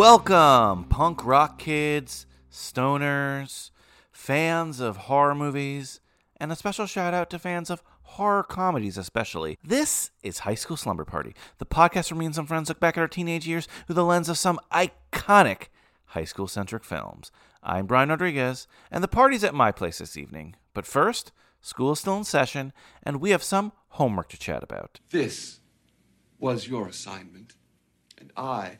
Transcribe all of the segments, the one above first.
Welcome, punk rock kids, stoners, fans of horror movies, and a special shout out to fans of horror comedies, especially. This is High School Slumber Party, the podcast where me and some friends look back at our teenage years through the lens of some iconic high school centric films. I'm Brian Rodriguez, and the party's at my place this evening. But first, school is still in session, and we have some homework to chat about. This was your assignment, and I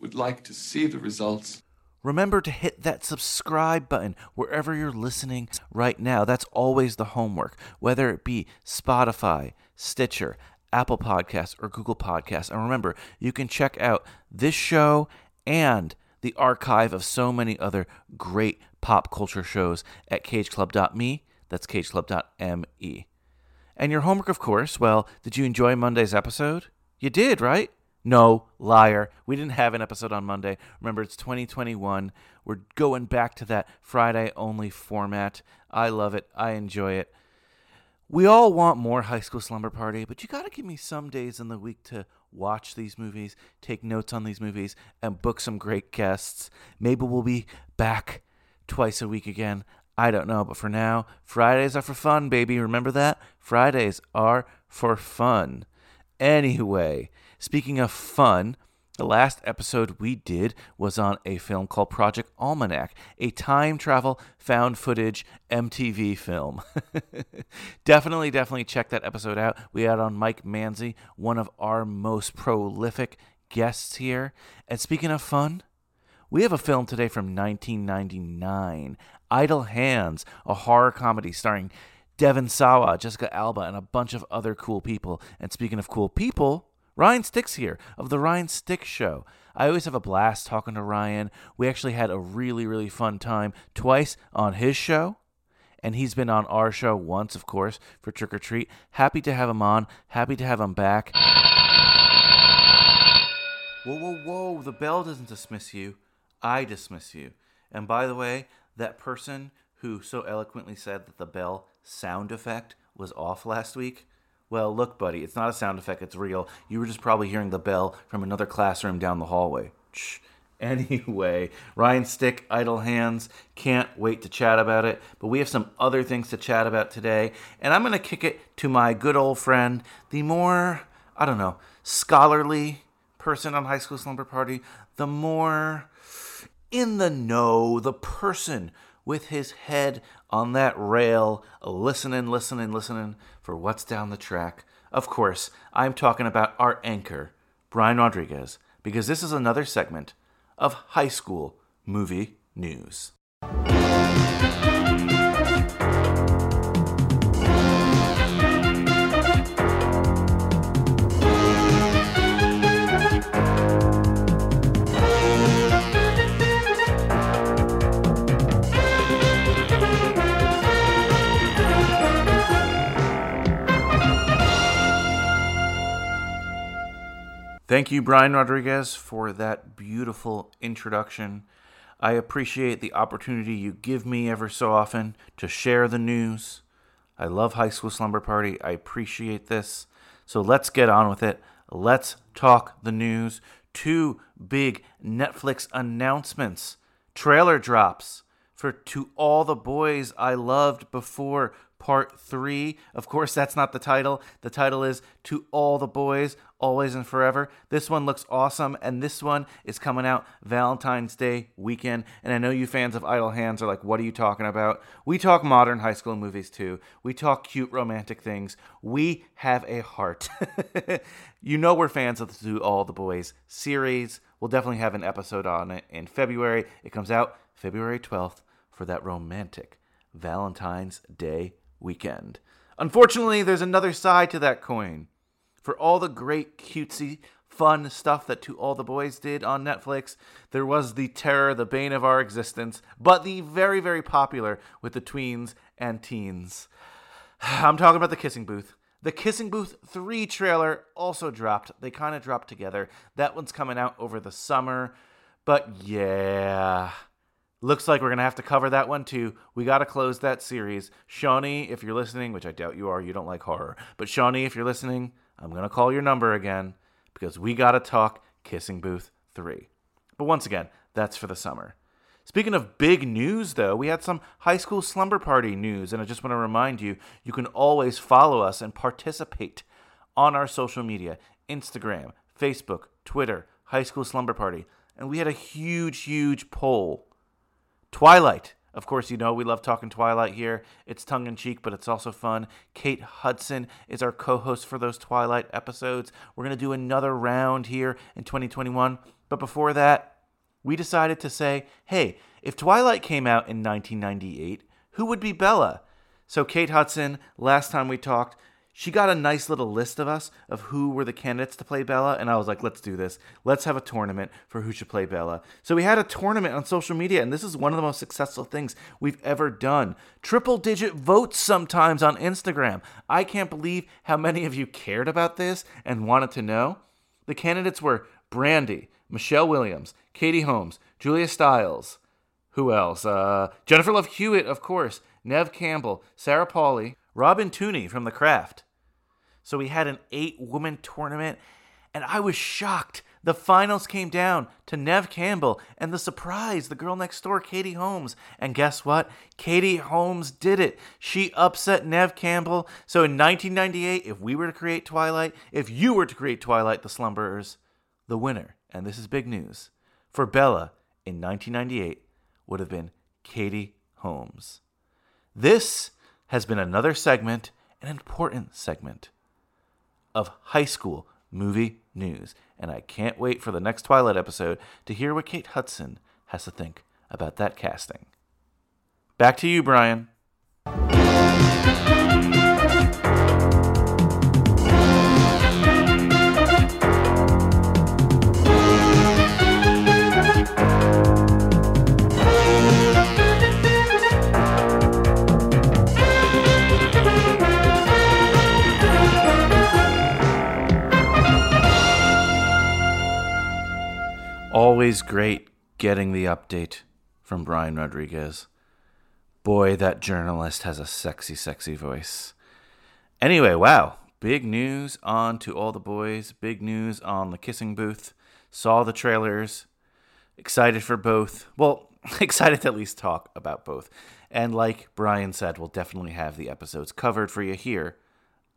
would like to see the results. Remember to hit that subscribe button wherever you're listening right now. That's always the homework, whether it be Spotify, Stitcher, Apple Podcasts, or Google Podcasts. And remember, you can check out this show and the archive of so many other great pop culture shows at cageclub.me. That's cageclub.me. And your homework, of course, well, did you enjoy Monday's episode? You did, right? No, liar. We didn't have an episode on Monday. Remember, it's 2021. We're going back to that Friday only format. I love it. I enjoy it. We all want more High School Slumber Party, but you got to give me some days in the week to watch these movies, take notes on these movies, and book some great guests. Maybe we'll be back twice a week again. I don't know, but for now, Fridays are for fun, baby. Remember that? Fridays are for fun. Anyway, speaking of fun, the last episode we did was on a film called Project Almanac, a time travel found footage MTV film. definitely, definitely check that episode out. We had on Mike Manzi, one of our most prolific guests here. And speaking of fun, we have a film today from 1999, Idle Hands, a horror comedy starring Devon Sawa, Jessica Alba, and a bunch of other cool people. And speaking of cool people, Ryan Sticks here of the Ryan Sticks Show. I always have a blast talking to Ryan. We actually had a really, really fun time twice on his show. And he's been on our show once, of course, for Trick or Treat. Happy to have him on. Happy to have him back. Whoa, whoa, whoa. The bell doesn't dismiss you. I dismiss you. And by the way, that person who so eloquently said that the bell sound effect was off last week. Well, look, buddy, it's not a sound effect, it's real. You were just probably hearing the bell from another classroom down the hallway. Shh. Anyway, Ryan Stick, Idle Hands, can't wait to chat about it. But we have some other things to chat about today. And I'm going to kick it to my good old friend, the more, I don't know, scholarly person on High School Slumber Party, the more in the know, the person with his head on that rail, listening, listening, listening for what's down the track. Of course, I'm talking about our anchor, Brian Rodriguez, because this is another segment of high school movie news. Thank you, Brian Rodriguez, for that beautiful introduction. I appreciate the opportunity you give me ever so often to share the news. I love High School Slumber Party. I appreciate this. So let's get on with it. Let's talk the news. Two big Netflix announcements, trailer drops for To All the Boys I Loved Before Part 3. Of course, that's not the title. The title is To All the Boys, Always and Forever. This one looks awesome, and this one is coming out Valentine's Day weekend. And I know you fans of Idle Hands are like, what are you talking about? We talk modern high school movies too. We talk cute romantic things. We have a heart. you know we're fans of the To All the Boys series. We'll definitely have an episode on it in February. It comes out February 12th for that romantic Valentine's Day weekend. Unfortunately, there's another side to that coin. For all the great, cutesy, fun stuff that To All the Boys did on Netflix, there was the terror, the bane of our existence, but the very, very popular with the tweens and teens. I'm talking about the Kissing Booth. The Kissing Booth 3 trailer also dropped. They kind of dropped together. That one's coming out over the summer. But yeah, looks like we're going to have to cover that one too. We got to close that series. Shawnee, if you're listening, which I doubt you are, you don't like horror. But Shawnee, if you're listening, I'm going to call your number again because we got to talk Kissing Booth 3. But once again, that's for the summer. Speaking of big news, though, we had some high school slumber party news, and I just want to remind you you can always follow us and participate on our social media Instagram, Facebook, Twitter, High School Slumber Party. And we had a huge, huge poll. Twilight. Of course, you know we love talking Twilight here. It's tongue in cheek, but it's also fun. Kate Hudson is our co host for those Twilight episodes. We're going to do another round here in 2021. But before that, we decided to say, hey, if Twilight came out in 1998, who would be Bella? So, Kate Hudson, last time we talked, she got a nice little list of us of who were the candidates to play Bella, and I was like, let's do this. Let's have a tournament for who should play Bella. So we had a tournament on social media, and this is one of the most successful things we've ever done. Triple digit votes sometimes on Instagram. I can't believe how many of you cared about this and wanted to know. The candidates were Brandy, Michelle Williams, Katie Holmes, Julia Stiles. Who else? Uh, Jennifer Love Hewitt, of course. Neve Campbell, Sarah Polley, Robin Tunney from The Craft. So we had an eight woman tournament, and I was shocked. The finals came down to Neve Campbell and the surprise, the girl next door, Katie Holmes. And guess what? Katie Holmes did it. She upset Neve Campbell. So in 1998, if we were to create Twilight, if you were to create Twilight, The Slumberers, the winner, and this is big news, for Bella in 1998 would have been Katie Holmes. This has been another segment, an important segment of high school movie news, and I can't wait for the next Twilight episode to hear what Kate Hudson has to think about that casting. Back to you, Brian. Always great getting the update from Brian Rodriguez. Boy, that journalist has a sexy, sexy voice. Anyway, wow. Big news on to all the boys. Big news on the kissing booth. Saw the trailers. Excited for both. Well, excited to at least talk about both. And like Brian said, we'll definitely have the episodes covered for you here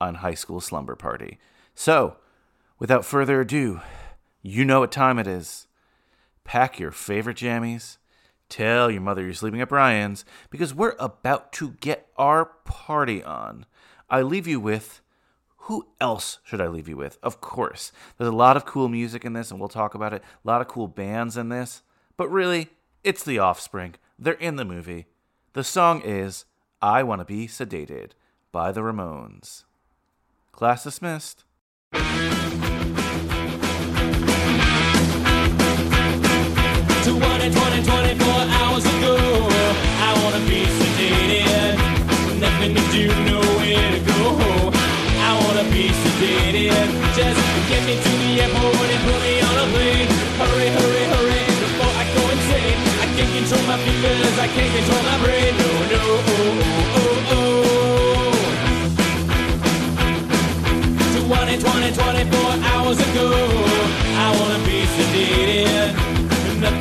on High School Slumber Party. So, without further ado, you know what time it is. Pack your favorite jammies. Tell your mother you're sleeping at Brian's because we're about to get our party on. I leave you with who else should I leave you with? Of course. There's a lot of cool music in this, and we'll talk about it. A lot of cool bands in this. But really, it's the offspring. They're in the movie. The song is I Wanna Be Sedated by the Ramones. Class dismissed. To one and 20, 24 hours ago. I wanna be sedated, nothing to do, nowhere to go. I wanna be sedated, just get me to the airport and put me on a plane. Hurry, hurry, hurry, before I go insane. I can't control my I can't control my brain. No, no, oh, oh, oh, oh. To one and 20, 24 hours ago. I wanna be sedated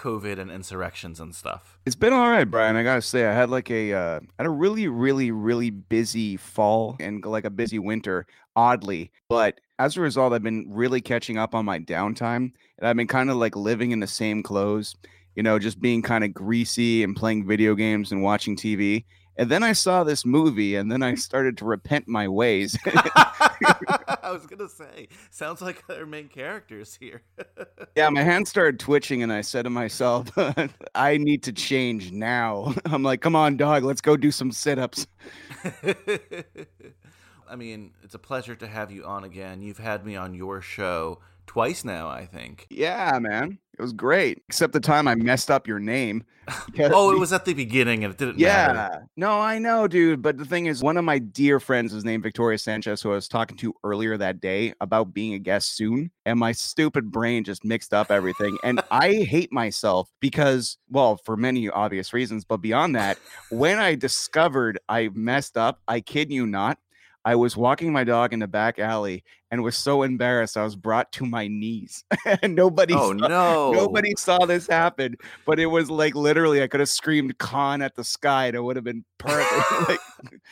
COVID and insurrections and stuff? It's been all right, Brian. I gotta say, I had like a uh, had a really, really, really busy fall and like a busy winter, oddly. But as a result, I've been really catching up on my downtime, and I've been kind of like living in the same clothes, you know, just being kind of greasy and playing video games and watching TV. And then I saw this movie, and then I started to repent my ways. I was gonna say, sounds like our main characters here. yeah, my hands started twitching, and I said to myself, I need to change now. I'm like, come on, dog, let's go do some sit ups. I mean, it's a pleasure to have you on again. You've had me on your show twice now, I think. Yeah, man. It was great. Except the time I messed up your name. Oh, it was at the beginning and it didn't Yeah. matter. No, I know, dude. But the thing is, one of my dear friends is named Victoria Sanchez, who I was talking to earlier that day about being a guest soon. And my stupid brain just mixed up everything. and I hate myself because, well, for many obvious reasons. But beyond that, when I discovered I messed up, I kid you not, I was walking my dog in the back alley and was so embarrassed I was brought to my knees. and nobody Oh saw- no. Nobody saw this happen, but it was like literally I could have screamed "con" at the sky and it would have been perfect. like,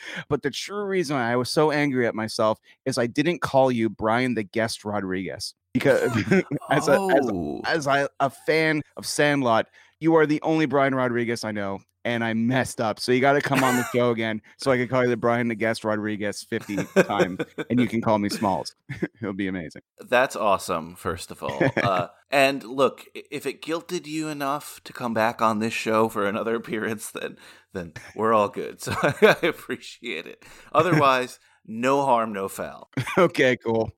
but the true reason I was so angry at myself is I didn't call you Brian the Guest Rodriguez because as a, as, a, Oh. as I, a fan of Sandlot, you are the only Brian Rodriguez I know. And I messed up. So you got to come on the show again so I can call you the Brian the Guest Rodriguez 50 times and you can call me Smalls. It'll be amazing. That's awesome, first of all. Uh, and look, if it guilted you enough to come back on this show for another appearance, then then we're all good. So I appreciate it. Otherwise, no harm, no foul. okay, cool.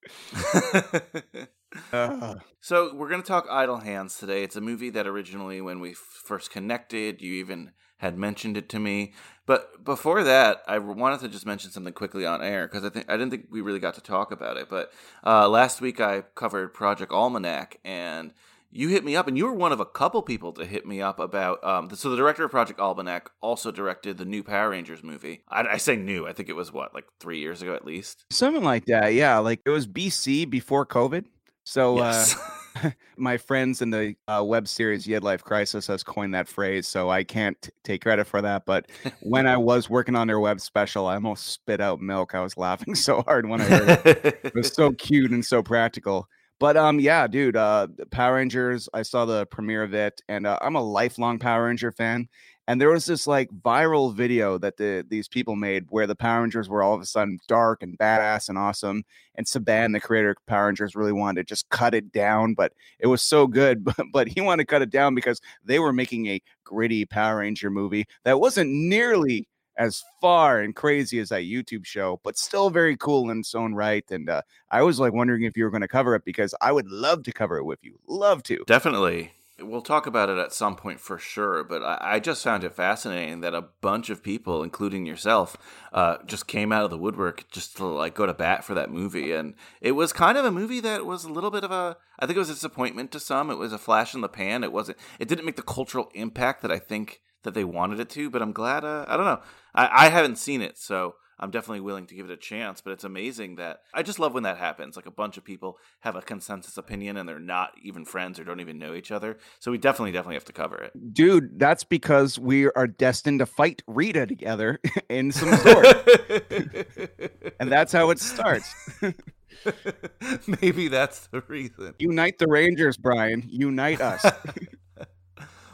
Uh, so we're going to talk Idle Hands today. It's a movie that originally, when we f- first connected, you even had mentioned it to me. But before that, I wanted to just mention something quickly on air because I think I didn't think we really got to talk about it. But uh, last week I covered Project Almanac, and you hit me up, and you were one of a couple people to hit me up about. Um, so the director of Project Almanac also directed the new Power Rangers movie. I, I say new. I think it was what like three years ago at least. Something like that. Yeah. Like it was BC before COVID. So Yes. uh, my friends in the uh, web series Yet Life Crisis has coined that phrase. So I can't t- take credit for that. But when I was working on their web special, I almost spit out milk. I was laughing so hard when I heard it. It was so cute and so practical. But um, yeah, dude, uh, Power Rangers. I saw the premiere of it, and uh, I'm a lifelong Power Ranger fan. And there was this like viral video that the these people made where the Power Rangers were all of a sudden dark and badass and awesome. And Saban, the creator of Power Rangers, really wanted to just cut it down, but it was so good. But, but he wanted to cut it down because they were making a gritty Power Ranger movie that wasn't nearly as far and crazy as that YouTube show, but still very cool in its own right. And uh, I was like wondering if you were going to cover it because I would love to cover it with you. Love to. Definitely. We'll talk about it at some point for sure, but I, I just found it fascinating that a bunch of people, including yourself, uh, just came out of the woodwork just to like go to bat for that movie. And it was kind of a movie that was a little bit of a, I think it was a disappointment to some. It was a flash in the pan. It wasn't, it didn't make the cultural impact that I think that they wanted it to, but I'm glad, uh, I don't know. I, I haven't seen it, so I'm definitely willing to give it a chance, but it's amazing that I just love when that happens. Like a bunch of people have a consensus opinion and they're not even friends or don't even know each other. So we definitely, definitely have to cover it. Dude, that's because we are destined to fight Rita together in some sort. and that's how it starts. Maybe that's the reason. Unite the Rangers, Brian. Unite us.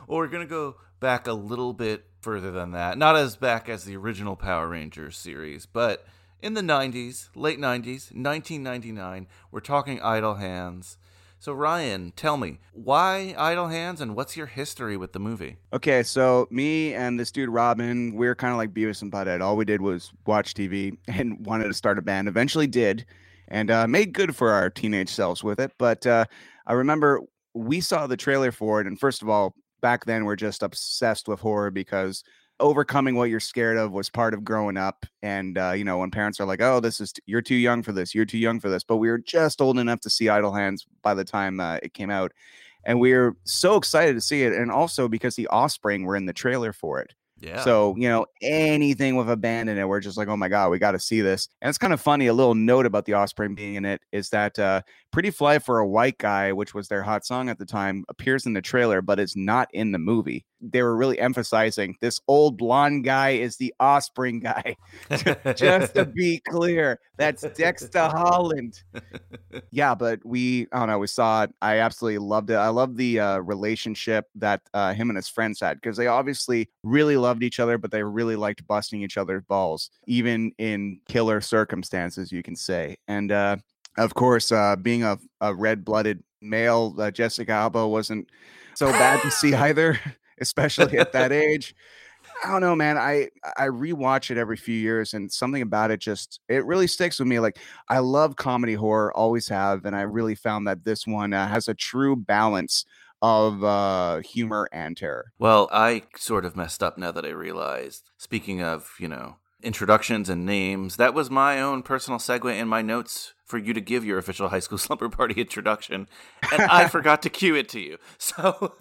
Or we're going to go back a little bit further than that. Not as back as the original Power Rangers series, but in the 90s, late 90s, 1999, we're talking Idle Hands. So, Ryan, tell me, why Idle Hands and what's your history with the movie? Okay, so me and this dude Robin, we're kind of like Beavis and Butthead. All we did was watch TV and wanted to start a band. Eventually did, and uh, made good for our teenage selves with it. But uh, I remember we saw the trailer for it, and first of all, back then we're just obsessed with horror because overcoming what you're scared of was part of growing up. And uh, you know, when parents are like, "Oh, this is you're too young for this, you're too young for this," but we were just old enough to see Idle Hands by the time uh, it came out and we were so excited to see it and also because the offspring were in the trailer for it Yeah. So, you know, anything with a band in it, we're just like, oh my God, we got to see this. And it's kind of funny. A little note about the Offspring being in it is that uh, Pretty Fly for a White Guy, which was their hot song at the time, appears in the trailer, but it's not in the movie. They were really emphasizing this old blonde guy is the Offspring guy. just to be clear, that's Dexter Holland. Yeah, but we, I don't know, we saw it. I absolutely loved it. I love the uh, relationship that uh, him and his friends had because they obviously really loved each other, but they really liked busting each other's balls, even in killer circumstances, you can say. And uh, of course, uh, being a, a red blooded male, uh, Jessica Alba wasn't so bad to see either, especially at that age. I don't know, man. I I rewatch it every few years, and something about it just it really sticks with me. Like I love comedy horror, always have, and I really found that this one uh, has a true balance of uh humor and terror. Well, I sort of messed up now that I realized. Speaking of, you know, introductions and names, that was my own personal segue in my notes for you to give your official high school slumber party introduction, and I forgot to cue it to you. So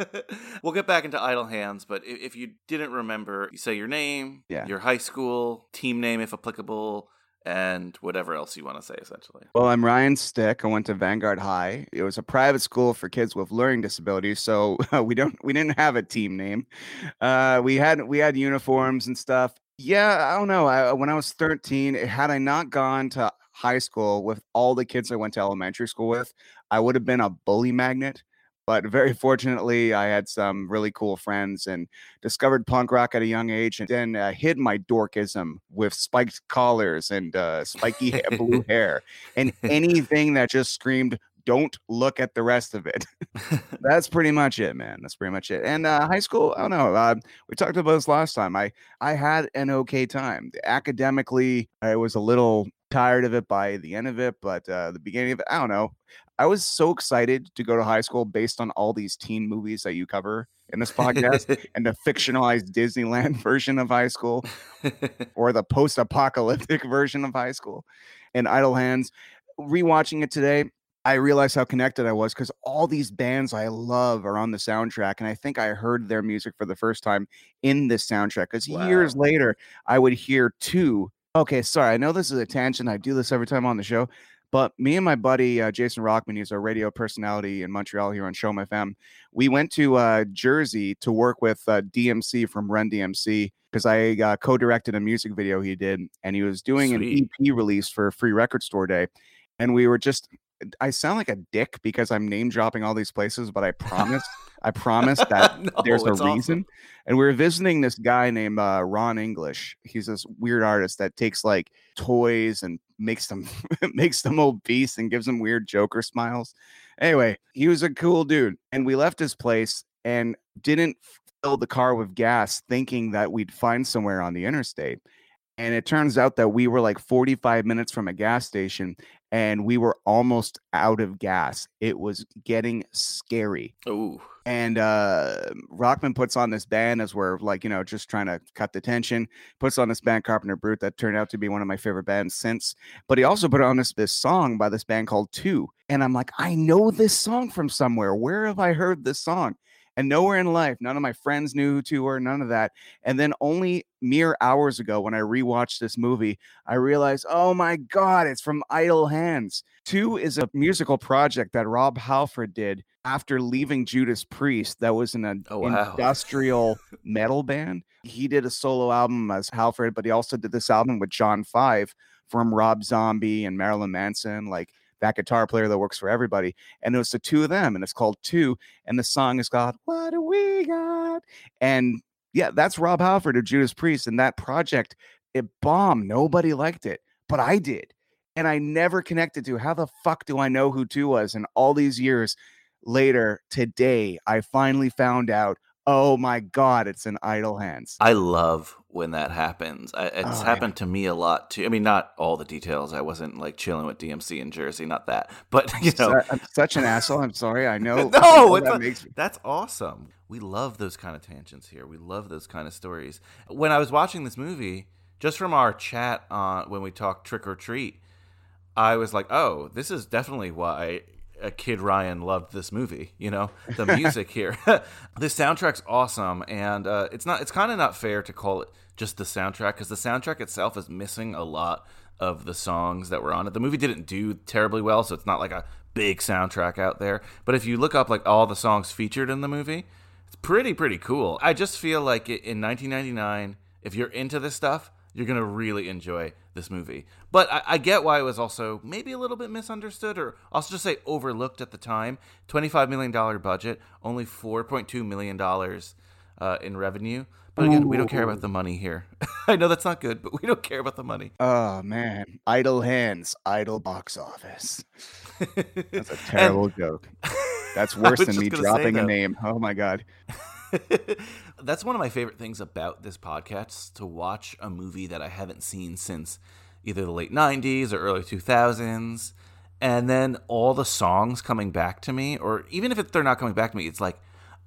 we'll get back into idle hands, but if you didn't remember, you say your name, Yeah. your high school, team name if applicable, and whatever else you want to say essentially. Well, I'm Ryan Stick. I went to Vanguard High. It was a private school for kids with learning disabilities, so we don't we didn't have a team name. Uh, we had we had uniforms and stuff. Yeah, I don't know. I, when I was 13, had I not gone to high school with all the kids I went to elementary school with, I would have been a bully magnet. But very fortunately, I had some really cool friends and discovered punk rock at a young age, and then uh, hid my dorkism with spiked collars and uh, spiky ha- blue hair and anything that just screamed don't look at the rest of it. That's pretty much it man. That's pretty much it and uh, high school i don't know uh, we talked about this last time i i had an okay time. Academically i was a little tired of it by the end of it but uh, the beginning of it i don't know. I was so excited to go to high school based on all these teen movies that you cover in this podcast and the fictionalized disneyland version of high school or the post-apocalyptic version of high school and idle hands. Rewatching it today i realized how connected i was because all these bands i love are on the soundtrack and i think i heard their music for the first time in this soundtrack because years later i would hear two okay sorry i know this is a tangent i do this every time on the show but me and my buddy uh, Jason Rockman, he's a radio personality in Montreal here on Show My FM. We went to uh, Jersey to work with uh, DMC from Run DMC because I uh, co-directed a music video he did, and he was doing Sweet. an EP release for Free Record Store Day, and we were just. I sound like a dick because I'm name dropping all these places, but I promise, I promise that No, there's a awesome. reason. And we were visiting this guy named uh, Ron English. He's this weird artist that takes like toys and makes them makes them obese and gives them weird Joker smiles. Anyway, he was a cool dude, and we left his place and didn't fill the car with gas, thinking that we'd find somewhere on the interstate. And it turns out that we were like 45 minutes from a gas station and we were almost out of gas. It was getting scary Ooh. and uh Rockman puts on this band as we're like you know just trying to cut the tension puts on this band Carpenter Brut that turned out to be one of my favorite bands since but he also put on this this song by this band called Two and I'm like I know this song from somewhere where have I heard this song and nowhere in life none of my friends knew who Two were none of that and then only mere hours ago when I rewatched this movie I realized oh my god it's from Idle Hands Two is a musical project that Rob Halford did after leaving Judas Priest, that was in an Oh, wow. industrial metal band. He did a solo album as Halford, but he also did this album with John Five from Rob Zombie and Marilyn Manson, like that guitar player that works for everybody. And it was the two of them, and it's called Two. And the song is called What Do We Got? And yeah, that's Rob Halford of Judas Priest. And that project, it bombed. Nobody liked it, but I did. And I never connected to how the fuck do I know who Two was? And all these years later, today, I finally found out. Oh my god, it's in Idle Hands. I love when that happens. I, it's Oh, yeah. happened to me a lot too. I mean, not all the details. I wasn't like chilling with DMC in Jersey, not that. But you know, I'm such an asshole. I'm sorry. I know. no, I know that makes me- that's awesome. We love those kind of tangents here. We love those kind of stories. When I was watching this movie, just from our chat on when we talked trick or treat, I was like, "Oh, this is definitely why uh, Kid Ryan loved this movie. You know, the music here. the soundtrack's awesome, and uh, it's not. It's kind of not fair to call it just the soundtrack because the soundtrack itself is missing a lot of the songs that were on it. The movie didn't do terribly well, so it's not like a big soundtrack out there. But if you look up like all the songs featured in the movie, it's pretty pretty cool. I just feel like in 1999, if you're into this stuff, you're gonna really enjoy this movie. But I, I get why it was also maybe a little bit misunderstood, or also just say overlooked at the time. 25 million dollar budget, only 4.2 million dollars uh, in revenue. But again, we don't care about the money here. I know that's not good, but we don't care about the money. Oh man, idle hands, idle box office. That's a terrible joke. That's worse than me gonna say dropping a name. Oh my god. That's one of my favorite things about this podcast to watch a movie that I haven't seen since either the late 90s or early 2000s. And then all the songs coming back to me, or even if it, they're not coming back to me, it's like,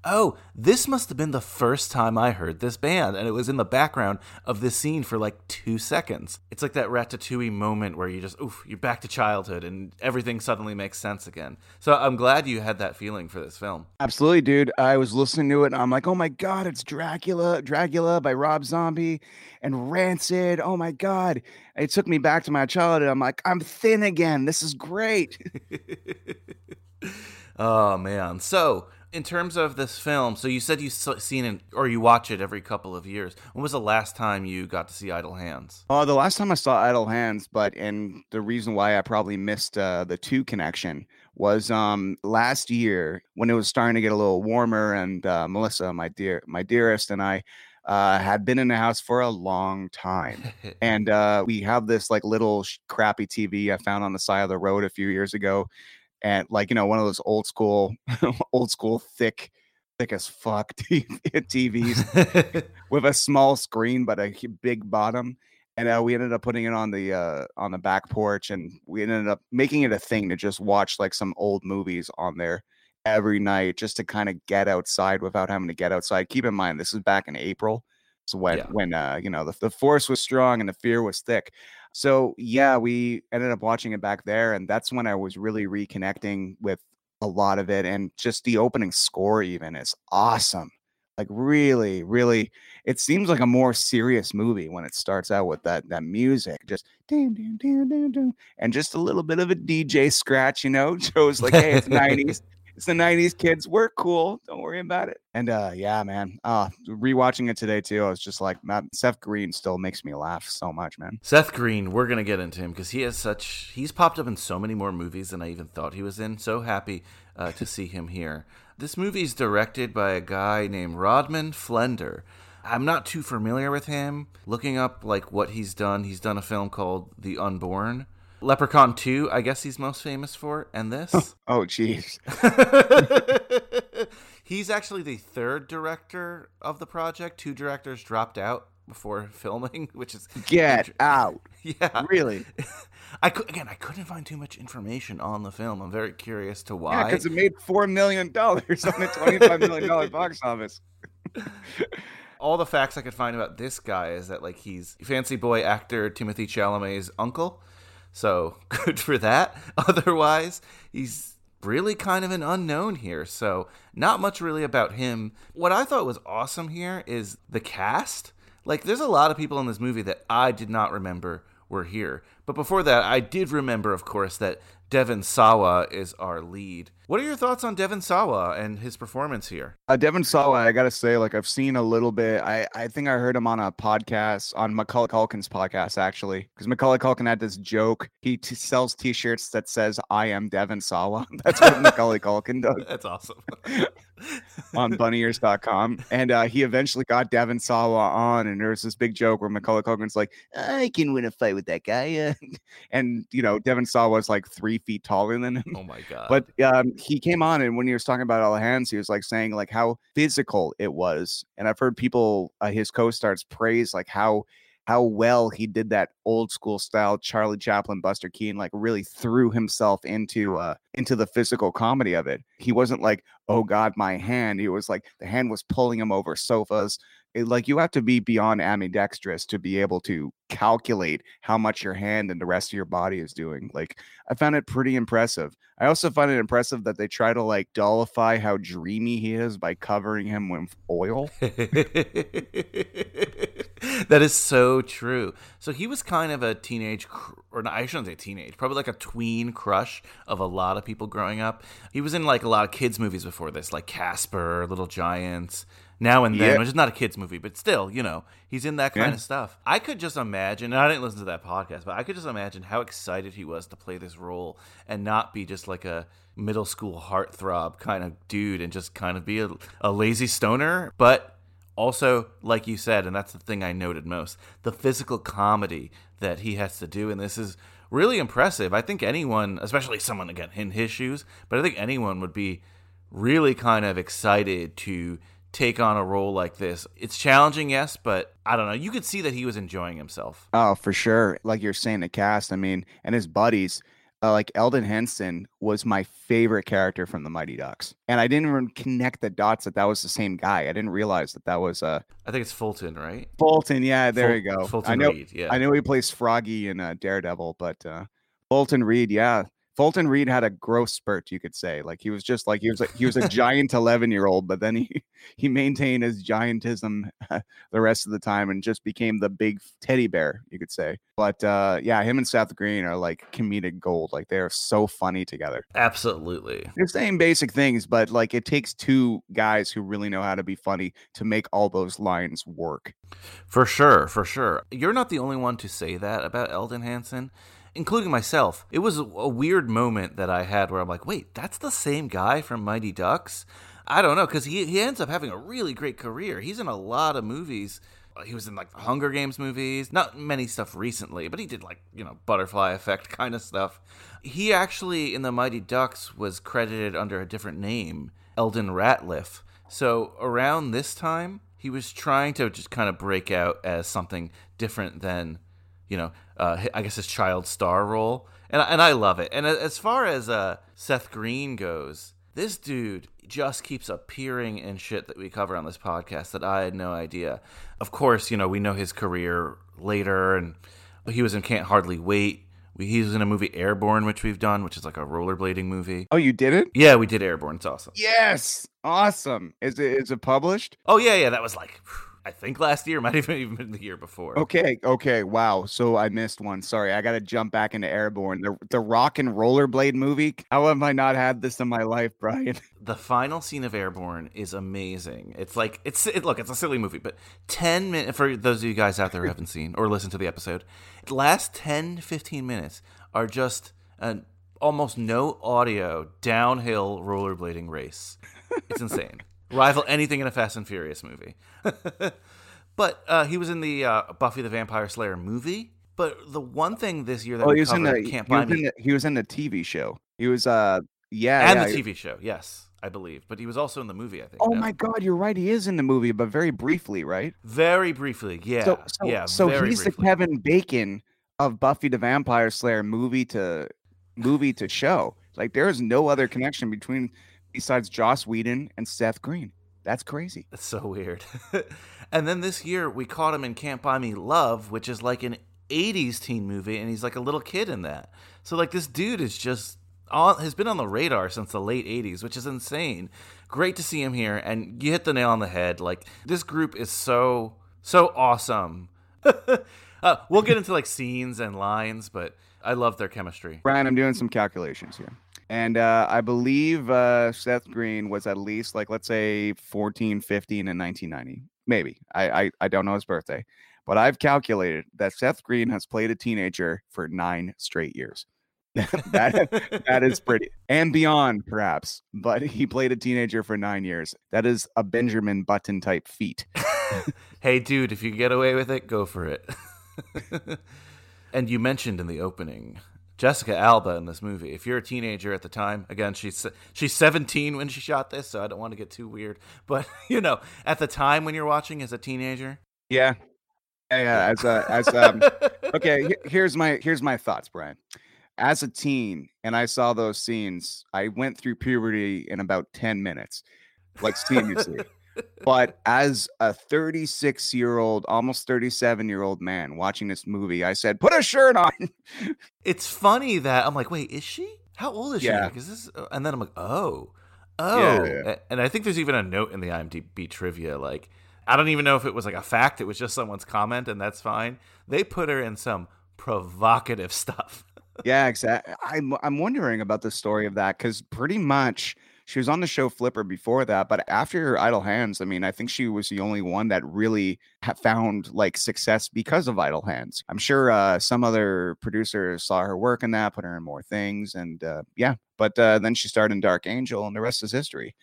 oh, this must have been the first time I heard this band. And it was in the background of this scene for like two seconds. It's like that ratatouille moment where you just, oof, you're back to childhood and everything suddenly makes sense again. So I'm glad you had that feeling for this film. Absolutely, dude. I was listening to it and I'm like, oh my god, it's Dracula, Dracula by Rob Zombie and Rancid. Oh my god. It took me back to my childhood. I'm like, I'm thin again. This is great. oh man. So, in terms of this film, so you said you have seen it or you watch it every couple of years. When was the last time you got to see Idle Hands? Oh, the last time I saw Idle Hands, but and the reason why I probably missed uh, the two connection was um last year when it was starting to get a little warmer, and uh, Melissa, my dear, my dearest, and I uh, had been in the house for a long time, and uh, we have this like little sh- crappy TV I found on the side of the road a few years ago, and like you know one of those old school, old school thick, thick as fuck TVs with a small screen but a big bottom and uh, we ended up putting it on the uh, on the back porch and we ended up making it a thing to just watch like some old movies on there every night just to kind of get outside without having to get outside. Keep in mind this is back in april so when Yeah. when uh, you know the, the force was strong and the fear was thick. So yeah we ended up watching it back there and that's when i was really reconnecting with a lot of it and just the opening score even is awesome. Like really really it seems like a more serious movie when it starts out with that that music just dun, dun, dun, dun, dun, and just a little bit of a dj scratch you know? Shows like hey it's 90s it's the 90s kids we're cool don't worry about it and uh yeah man uh rewatching it today too i was just like seth green still makes me laugh so much man Seth Green, we're gonna get into him because he has such he's popped up in so many more movies than I even thought he was in. So happy uh, to see him here. This movie's directed by a guy named Rodman Flender. I'm not too familiar with him. Looking up like what he's done, he's done a film called The Unborn. Leprechaun 2, I guess he's most famous for, and this. oh jeez he's actually the third director of the project. Two directors dropped out before filming, which is get out yeah. really I could again. I couldn't find too much information on the film. I'm very curious to yeah why. because it made four million dollars on a 25 million dollar box office All the facts I could find about this guy is that like he's fancy boy actor Timothée Chalamet's uncle. So good for that. Otherwise, he's really kind of an unknown here. So not much really about him. What I thought was awesome here is the cast. Like there's a lot of people in this movie that I did not remember were here. But before that, I did remember, of course, that Devon Sawa is our lead. What are your thoughts on Devon Sawa and his performance here? Uh, Devon Sawa, I gotta say, like I've seen a little bit. I I think I heard him on a podcast on Macaulay Culkin's podcast actually, because Macaulay Culkin had this joke. He t- sells T-shirts that says "I am Devon Sawa." That's what Macaulay Culkin does That's awesome. on BunnyEars.com, and uh, he eventually got Devon Sawa on, and there was this big joke where Macaulay Culkin's like, "I can win a fight with that guy," uh," and you know Devon Sawa was like three feet taller than him. oh my god. But um, he came on, and when he was talking about all the hands, he was like saying like how physical it was. And I've heard people, uh, his co-stars, praise like how how well he did that old school style Charlie Chaplin, Buster Keaton, like really threw himself into uh into the physical comedy of it. He wasn't like, oh God, my hand. He was like the hand was pulling him over sofas. It- like you have to be beyond ambidextrous to be able to calculate how much your hand and the rest of your body is doing. Like I found it pretty impressive. I also find it impressive that they try to like dollify how dreamy he is by covering him with oil. that is so true. So he was kind of a teenage, or I shouldn't say teenage, probably like a tween crush of a lot of people growing up. He was in like a lot of kids' movies before this, like Casper, Little Giants, Now and Then, Yeah. which is not a kids' movie, but still, you know, he's in that kind Yeah. of stuff. I could just imagine, and I didn't listen to that podcast, but I could just imagine how excited he was to play this role and not be just like a middle school heartthrob kind of dude and just kind of be a, a lazy stoner, but also, like you said, and that's the thing I noted most, the physical comedy that he has to do and this is really impressive. I think anyone, especially someone again in his shoes, but I think anyone would be really kind of excited to take on a role like this. It's challenging, yes, but I don't know. You could see that he was enjoying himself. Oh, for sure. Like you're saying, the cast, I mean, and his buddies, uh, like Elden Henson was my favorite character from the Mighty Ducks. And I didn't even connect the dots that that was the same guy. I didn't realize that that was uh, I think it's Fulton, right? Fulton. Yeah, there Ful- you go. Fulton I know, Reed, yeah. I know he plays Froggy in uh, Daredevil, but uh, Fulton Reed, yeah. Fulton Reed had a growth spurt, you could say. Like he was just like he was a, he was a giant eleven year old, but then he he maintained his giantism the rest of the time and just became the big teddy bear, you could say. But uh, yeah, him and Seth Green are like comedic gold. Like they are so funny together. Absolutely. They're saying basic things, but like it takes two guys who really know how to be funny to make all those lines work. For sure, for sure. You're not the only one to say that about Elden Henson, including myself. It was a, weird moment that I had where I'm like, wait, that's the same guy from Mighty Ducks? I don't know, because he, he ends up having a really great career. He's in a lot of movies. He was in like the Hunger Games movies, not many stuff recently, but he did like, you know, butterfly effect kind of stuff. He actually, in the Mighty Ducks, was credited under a different name, Elden Ratliff. So around this time, he was trying to just kind of break out as something different than, you know, uh, I guess his child star role, and I- and I love it. And as far as uh, Seth Green goes, this dude just keeps appearing in shit that we cover on this podcast that I had no idea. Of course, you know we know his career later, and he was in Can't Hardly Wait. We- He was in a movie Airborne, which we've done, which is like a rollerblading movie. Oh, you did it? Yeah, we did Airborne. It's awesome. Yes. Awesome. Is it is it published? Oh yeah, yeah, that was like I think last year, might even even been the year before. Okay, okay, wow. So I missed one. Sorry, I got to jump back into Airborne. The the rock and rollerblade movie. How have I not had this in my life, Brian? The final scene of Airborne is amazing. It's like it's it, look, it's a silly movie, but 10 minutes for those of you guys out there who haven't seen or listened to the episode. The last 10 15 minutes are just an almost no audio downhill rollerblading race. It's insane. Rival anything in a Fast and Furious movie. but uh, he was in the uh, Buffy the Vampire Slayer movie. But the one thing this year that Oh, he was in the Can't he was Buy in Me, the, he was in the TV show. He was uh yeah and yeah, the he- TV show, yes, I believe. But he was also in the movie, I think. Oh no? my God, you're right. He is in the movie, but very briefly, right? Very briefly, yeah, So, so, yeah. so very he's briefly. the Kevin Bacon of Buffy the Vampire Slayer movie to movie to show. Like there is no other connection between besides Joss Whedon and Seth Green. That's crazy. That's so weird. and then this year we caught him in Can't Buy Me Love, which is like an '80s teen movie, and he's like a little kid in that. So like this dude is just on has been on the radar since the late '80s, which is insane. Great to see him here, and you hit the nail on the head. Like this group is so so awesome. uh, we'll get into like scenes and lines, but I love their chemistry. Brian, I'm doing some calculations here. And uh, I believe uh, Seth Green was at least like, let's say 14, 15 in 1990. Maybe. I, I, I don't know his birthday. But I've calculated that Seth Green has played a teenager for nine straight years. that, that is pretty. And beyond, perhaps. But he played a teenager for nine years. That is a Benjamin Button type feat. hey, dude, if you get away with it, go for it. and you mentioned in the opening Jessica Alba in this movie. If you're a teenager at the time, again, she's she's 17 when she shot this, so I don't want to get too weird. But you know, at the time when you're watching as a teenager, Yeah. Yeah, yeah, as a, as um, okay. Here's my here's my thoughts, Brian. As a teen, and I saw those scenes, I went through puberty in about ten minutes, like seamlessly. but as a 36 year old, almost 37 year old man watching this movie, I said, "Put a shirt on." It's funny that I'm like, wait, is she? How old is she? Yeah. Like, is this? And then I'm like, oh, oh. yeah. A- And I think there's even a note in the IMDb trivia. Like, I don't even know if it was like a fact. It was just someone's comment, and that's fine. They put her in some provocative stuff. yeah, exactly. I'm I'm wondering about the story of that because pretty much she was on the show Flipper before that, but after Idle Hands, I mean, I think she was the only one that really found like success because of Idle Hands. I'm sure uh, some other producers saw her work in that, put her in more things, and uh, yeah. But uh, then she starred in Dark Angel, and the rest is history.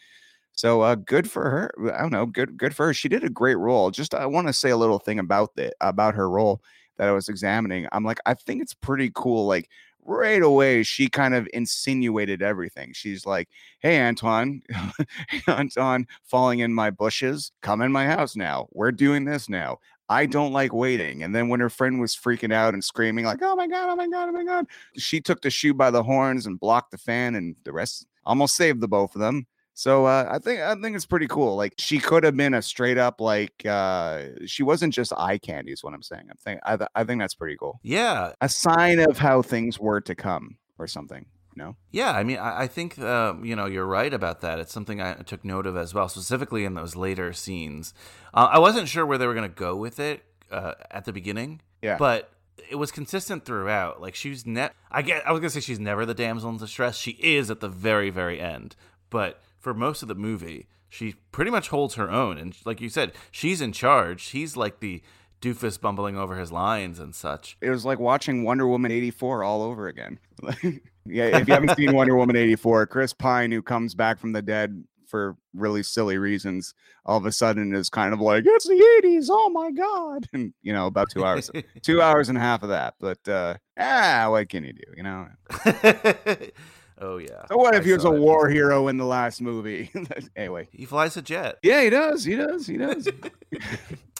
So uh, good for her. I don't know. Good, good for her. She did a great role. Just I want to say a little thing about the about her role that I was examining. I'm like, I think it's pretty cool. Like right away, she kind of insinuated everything. She's like, "Hey, Antoine, Antoine, falling in my bushes. Come in my house now. We're doing this now." I don't like waiting. And then when her friend was freaking out and screaming, like, oh my God, oh my God, oh my God, she took the shoe by the horns and blocked the fan, and the rest almost saved the both of them. So uh, I think I think it's pretty cool. Like she could have been a straight up like uh, she wasn't just eye candy. Is what I'm saying. I'm think I, th- I think that's pretty cool. yeah, A sign of how things were to come, or something. You know? Yeah, I mean, I, I think um, you know you're right about that. It's something I took note of as well, specifically in those later scenes. Uh, I wasn't sure where they were going to go with it uh, at the beginning, Yeah. but it was consistent throughout. Like she's net. I get. I was gonna say she's never the damsel in distress. She is at the very, very end, but for most of the movie, she pretty much holds her own. And like you said, she's in charge. She's like the doofus bumbling over his lines and such. It was like watching Wonder Woman 84 all over again. yeah, if you haven't seen Wonder Woman 84, Chris Pine, who comes back from the dead for really silly reasons, all of a sudden is kind of like, it's the 80s. Oh my God. And, you know, about two hours, two hours and a half of that. But, uh, ah, what can you do? You know? Oh yeah. So what if I he was a saw it. war hero in the last movie? anyway. He flies a jet. Yeah, he does. He does. He does.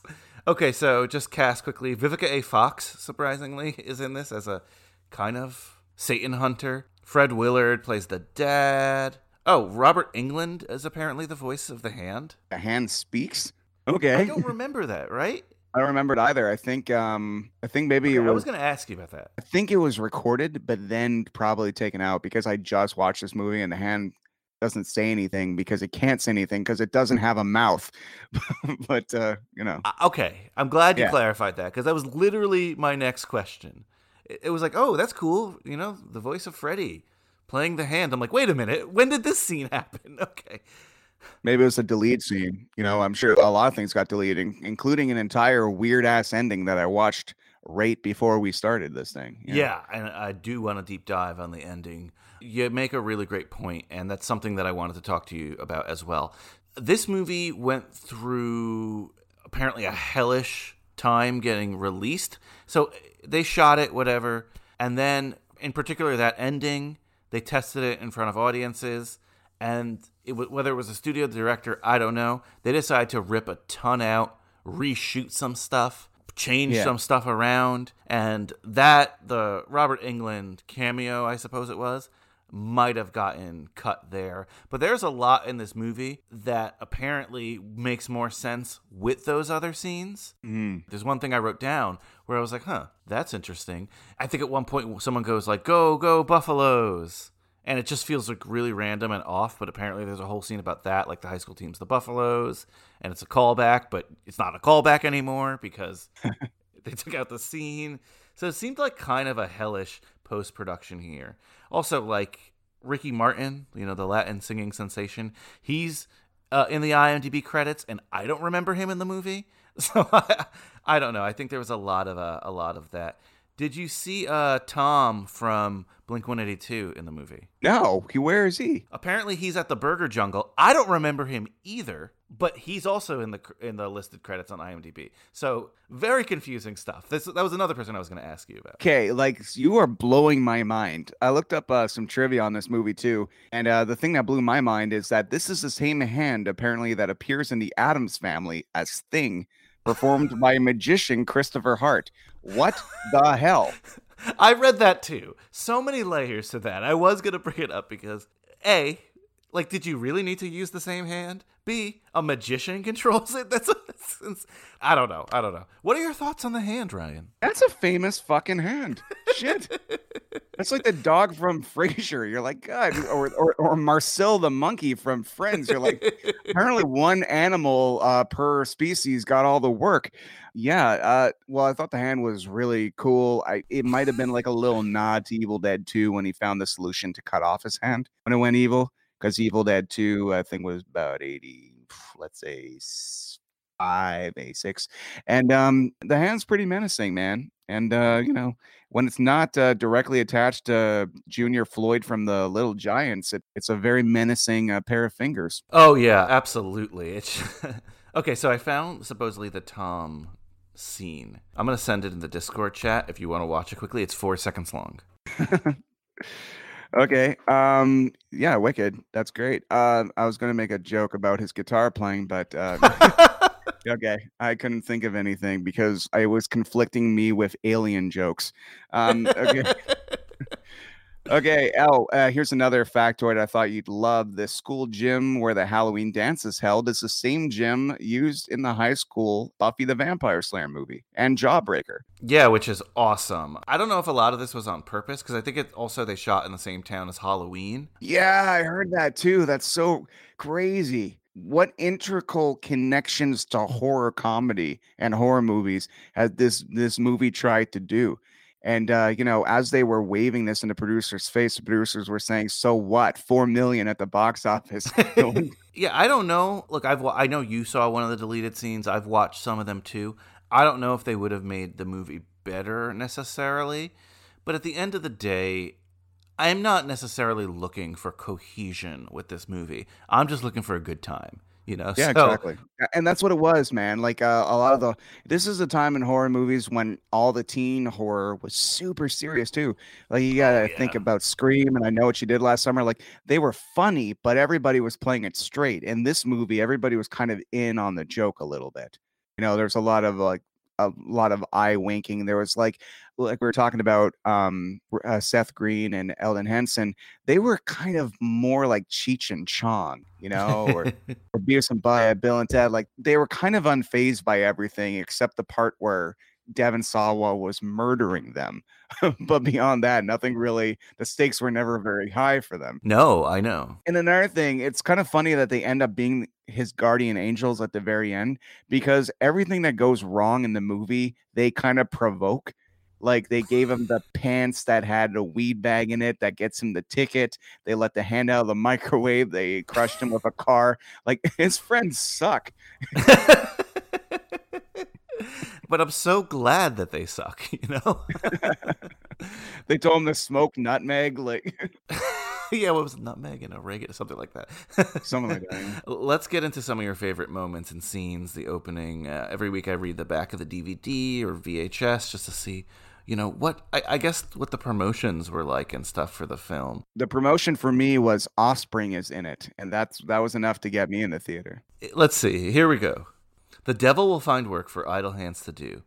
Okay, so just cast quickly. Vivica A. Fox, surprisingly, is in this as a kind of Satan hunter. Fred Willard plays the dad. Oh, Robert Englund is apparently the voice of the hand. the hand speaks. Okay. I don't remember that, right? I don't remember it either. I think um I think maybe it I was, was going to ask you about that. I think it was recorded but then probably taken out because I just watched this movie and the hand doesn't say anything because it can't say anything because it doesn't have a mouth. but uh, you know. Okay, I'm glad you Yeah. clarified that because that was literally my next question. It, it was like, oh, that's cool. You know, the voice of Freddy playing the hand. I'm like, wait a minute, when did this scene happen? Okay. Maybe it was a delete scene. You know, I'm sure a lot of things got deleted, including an entire weird ass ending that I watched right before we started this thing. you know? Yeah, and I do want to deep dive on the ending. You make a really great point, and that's something that I wanted to talk to you about as well. This movie went through apparently a hellish time getting released. So they shot it, whatever, and then in particular that ending, they tested it in front of audiences, and it was, whether it was a studio director, I don't know. They decided to rip a ton out, reshoot some stuff, change Yeah. some stuff around, and that the Robert Englund cameo, I suppose it was, might have gotten cut there. But there's a lot in this movie that apparently makes more sense with those other scenes. Mhm. There's one thing I wrote down where I was like, "Huh, that's interesting." I think at one point someone goes like, "Go, go Buffaloes." And it just feels like really random and off, but apparently there's a whole scene about that, like the high school team's the Buffaloes, and it's a callback, but it's not a callback anymore because they took out the scene. So it seemed like kind of a hellish post production here. Also, like Ricky Martin, you know, the Latin singing sensation, he's uh, in the IMDb credits, and I don't remember him in the movie. So I, I don't know. I think there was a lot of uh, a lot of that. Did you see uh, Tom from Blink 182 in the movie? No, he where is he? Apparently, he's at the Burger Jungle. I don't remember him either, but he's also in the in the listed credits on IMDb. So very confusing stuff. This that was another person I was going to ask you about. Okay, like you are blowing my mind. I looked up uh, some trivia on this movie too, and uh, the thing that blew my mind is that this is the same hand apparently that appears in the Addams family as Thing, performed by magician Christopher Hart. What the hell? I read that too. So many layers to that. I was gonna bring it up because a, like, did you really need to use the same hand? B, a magician controls it. That's, that's I don't know. I don't know. What are your thoughts on the hand, Ryan? That's a famous fucking hand. Shit. That's like the dog from Frasier. You're like, God, or, or or Marcel the monkey from Friends. You're like, apparently one animal uh, per species got all the work. Yeah. Uh, well, I thought the hand was really cool. I it might have been like a little nod to Evil Dead 2 when he found the solution to cut off his hand when it went evil. Because Evil Dead 2, I think, was about 80, let's say five, a six. And um the hand's pretty menacing, man. And uh, you know, when it's not uh, directly attached to Junior Floyd from the Little Giants, it, it's a very menacing uh, pair of fingers. Oh yeah, absolutely. It's okay. So I found supposedly the Tom scene. I'm gonna send it in the Discord chat if you want to watch it quickly. It's four seconds long. Okay. Um. Yeah. Wicked. That's great. Uh, I was gonna make a joke about his guitar playing, but uh, okay, I couldn't think of anything because I was conflicting me with alien jokes. Um. Okay. Okay, L, uh, here's another factoid I thought you'd love. The school gym where the Halloween dance is held is the same gym used in the high school Buffy the Vampire Slayer movie and Jawbreaker. Yeah, which is awesome. I don't know if a lot of this was on purpose because I think it also they shot in the same town as Halloween. Yeah, I heard that too. That's so crazy. What integral connections to horror comedy and horror movies has this this movie tried to do? And uh, you know, as they were waving this in the producer's face, the producers were saying, "So what? Four million at the box office." Yeah, I don't know. Look, I've wa- I know you saw one of the deleted scenes. I've watched some of them too. I don't know if they would have made the movie better necessarily, but at the end of the day, I'm not necessarily looking for cohesion with this movie. I'm just looking for a good time. You know, Yeah, So- exactly. And that's what it was, man. Like uh, a lot of the this is a time in horror movies when all the teen horror was super serious too. Like you gotta think yeah. about Scream and I know what you did last summer. Like they were funny, but everybody was playing it straight. In this movie, everybody was kind of in on the joke a little bit. You know, there's a lot of like a lot of eye winking. There was like like we were talking about um uh, Seth Green and Elden Henson. They were kind of more like Cheech and Chong, you know, or or Beavis and Butthead, Bill and Ted, like they were kind of unfazed by everything except the part where Devon Sawa was murdering them. but beyond that, nothing really. The stakes were never very high for them. no, I know. And another thing, it's kind of funny that they end up being his guardian angels at the very end because everything that goes wrong in the movie, they kind of provoke. Like they gave him the pants that had a weed bag in it that gets him the ticket. They let the hand out of the microwave. They crushed him with a car. Like his friends suck. but I'm so glad that they suck. You know. They told him to smoke nutmeg, like yeah, what was it, nutmeg and oregano, something like that. something like that. Let's get into some of your favorite moments and scenes. The opening. Uh, every week, I read the back of the DVD or VHS just to see, you know, what I, I guess what the promotions were like and stuff for the film. The promotion for me was Offspring is in it, and that's that was enough to get me in the theater. Let's see. Here we go. The devil will find work for idle hands to do.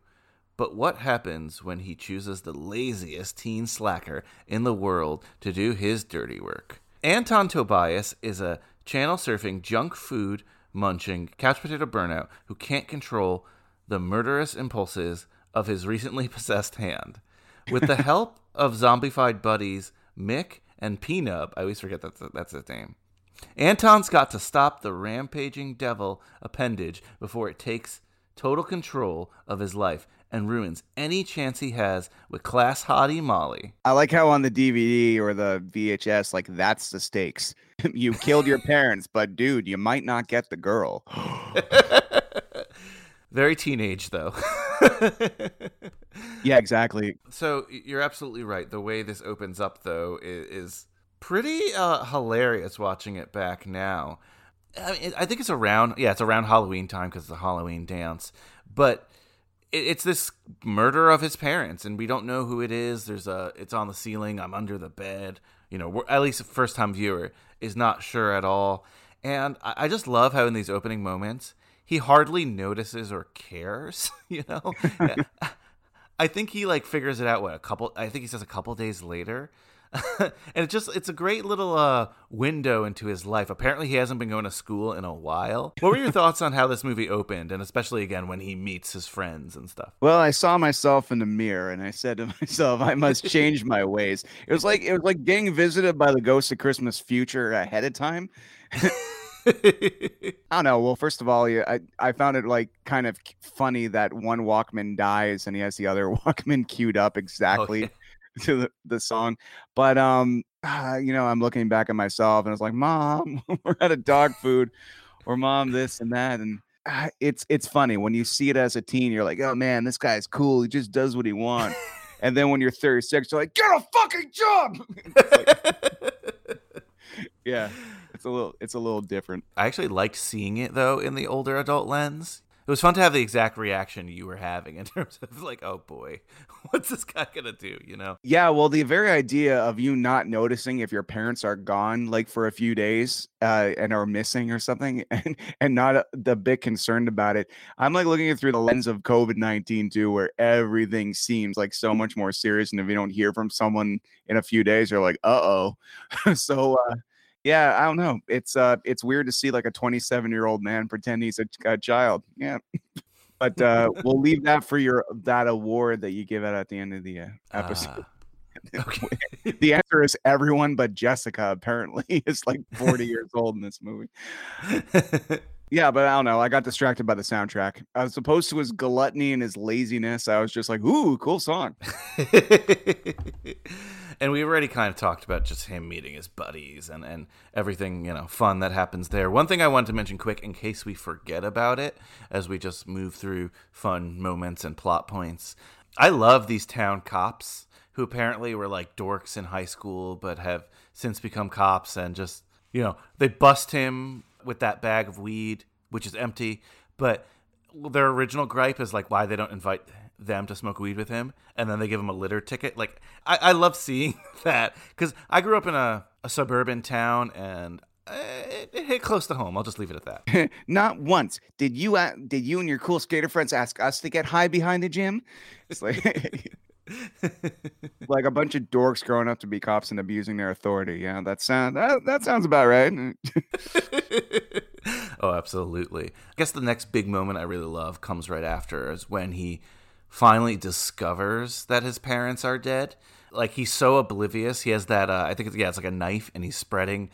But what happens when he chooses the laziest teen slacker in the world to do his dirty work? Anton Tobias is a channel surfing, junk food munching, couch potato burnout who can't control the murderous impulses of his recently possessed hand. With the help of zombified buddies Mick and Peanut, I always forget that's, that's his name. Anton's got to stop the rampaging devil appendage before it takes total control of his life and ruins any chance he has with class hottie Molly. I like how on the DVD or the VHS, like that's the stakes. you killed your parents, but dude, you might not get the girl. Very teenage, though. yeah, exactly. so you're absolutely right. The way this opens up, though, is, is pretty uh, hilarious watching it back now. I, mean, I think it's around, yeah, it's around Halloween time because it's a Halloween dance. But it, it's this murder of his parents, and we don't know who it is. There's a, it's on the ceiling. I'm under the bed. You know, we're, at least a first time viewer is not sure at all. And I, I just love how in these opening moments he hardly notices or cares. You know, I think he like figures it out. What a couple? I think he says a couple days later. and it just it's a great little uh window into his life. Apparently he hasn't been going to school in a while. What were your thoughts on how this movie opened and especially again when he meets his friends and stuff? Well, I saw myself in the mirror and I said to myself, I must change my ways. It was like it was like getting visited by the ghost of Christmas future ahead of time. I don't know. Well, first of all, I, I found it like kind of funny that one Walkman dies and he has the other Walkman queued up exactly yeah. To the, the song. But um, you know, I'm looking back at myself and it's like, Mom, we're out of dog food, or Mom, this and that, and ah, it's it's funny when you see it as a teen. You're like, oh man, this guy's cool. He just does what he wants. and then when you're 36, you're like, get a fucking job. Like- yeah, it's a little it's a little different. I actually liked seeing it though in the older adult lens. It was fun to have the exact reaction you were having in terms of like, oh boy, what's this guy gonna do? You know? Yeah, well, the very idea of you not noticing if your parents are gone like for a few days uh, and are missing or something, and and not uh, the bit concerned about it. I'm like looking at through the lens of COVID nineteen too, where everything seems like so much more serious, and if you don't hear from someone in a few days, you're like, uh oh. so. uh yeah, I don't know. It's uh, it's weird to see like a 27 year old man pretend he's a, a child. Yeah, but uh, we'll leave that for your that award that you give out at the end of the uh, episode. Ah, okay. the answer is everyone but Jessica. Apparently, is like 40 years old in this movie. Yeah, but I don't know. I got distracted by the soundtrack. As opposed to his gluttony and his laziness, I was just like, "Ooh, cool song." And we already kind of talked about just him meeting his buddies and, and everything, you know, fun that happens there. One thing I wanted to mention quick in case we forget about it as we just move through fun moments and plot points. I love these town cops who apparently were like dorks in high school but have since become cops and just, you know, they bust him with that bag of weed, which is empty, but their original gripe is like why they don't invite them to smoke weed with him and then they give him a litter ticket like i, I love seeing that because i grew up in a, a suburban town and uh, it, it hit close to home i'll just leave it at that Not once did you uh, did you and your cool skater friends ask us to get high behind the gym? It's like like a bunch of dorks growing up to be cops and abusing their authority. Yeah, that sound that, that sounds about right. oh absolutely i guess the next big moment i really love comes right after is when he finally discovers that his parents are dead like he's so oblivious he has that uh, i think it's yeah it's like a knife and he's spreading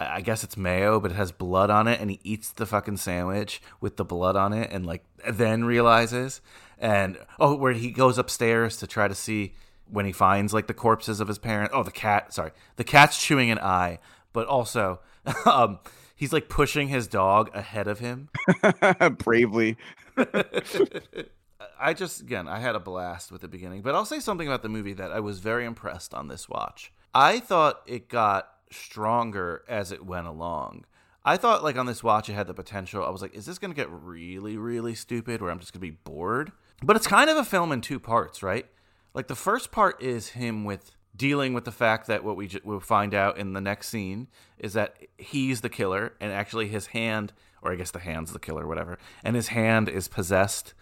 I guess it's mayo, but it has blood on it, and he eats the fucking sandwich with the blood on it, and like then realizes, and oh, where he goes upstairs to try to see when he finds like the corpses of his parents. Oh, the cat, sorry, the cat's chewing an eye, but also, um, he's like pushing his dog ahead of him. Bravely. I just again I had a blast with the beginning, but I'll say something about the movie that I was very impressed on this watch. I thought it got stronger as it went along. I thought like on this watch it had the potential. I was like, is this going to get really really stupid where I'm just going to be bored? But it's kind of a film in two parts, right? Like the first part is him with dealing with the fact that what we j- will find out in the next scene is that he's the killer and actually his hand or I guess the hand's the killer whatever and his hand is possessed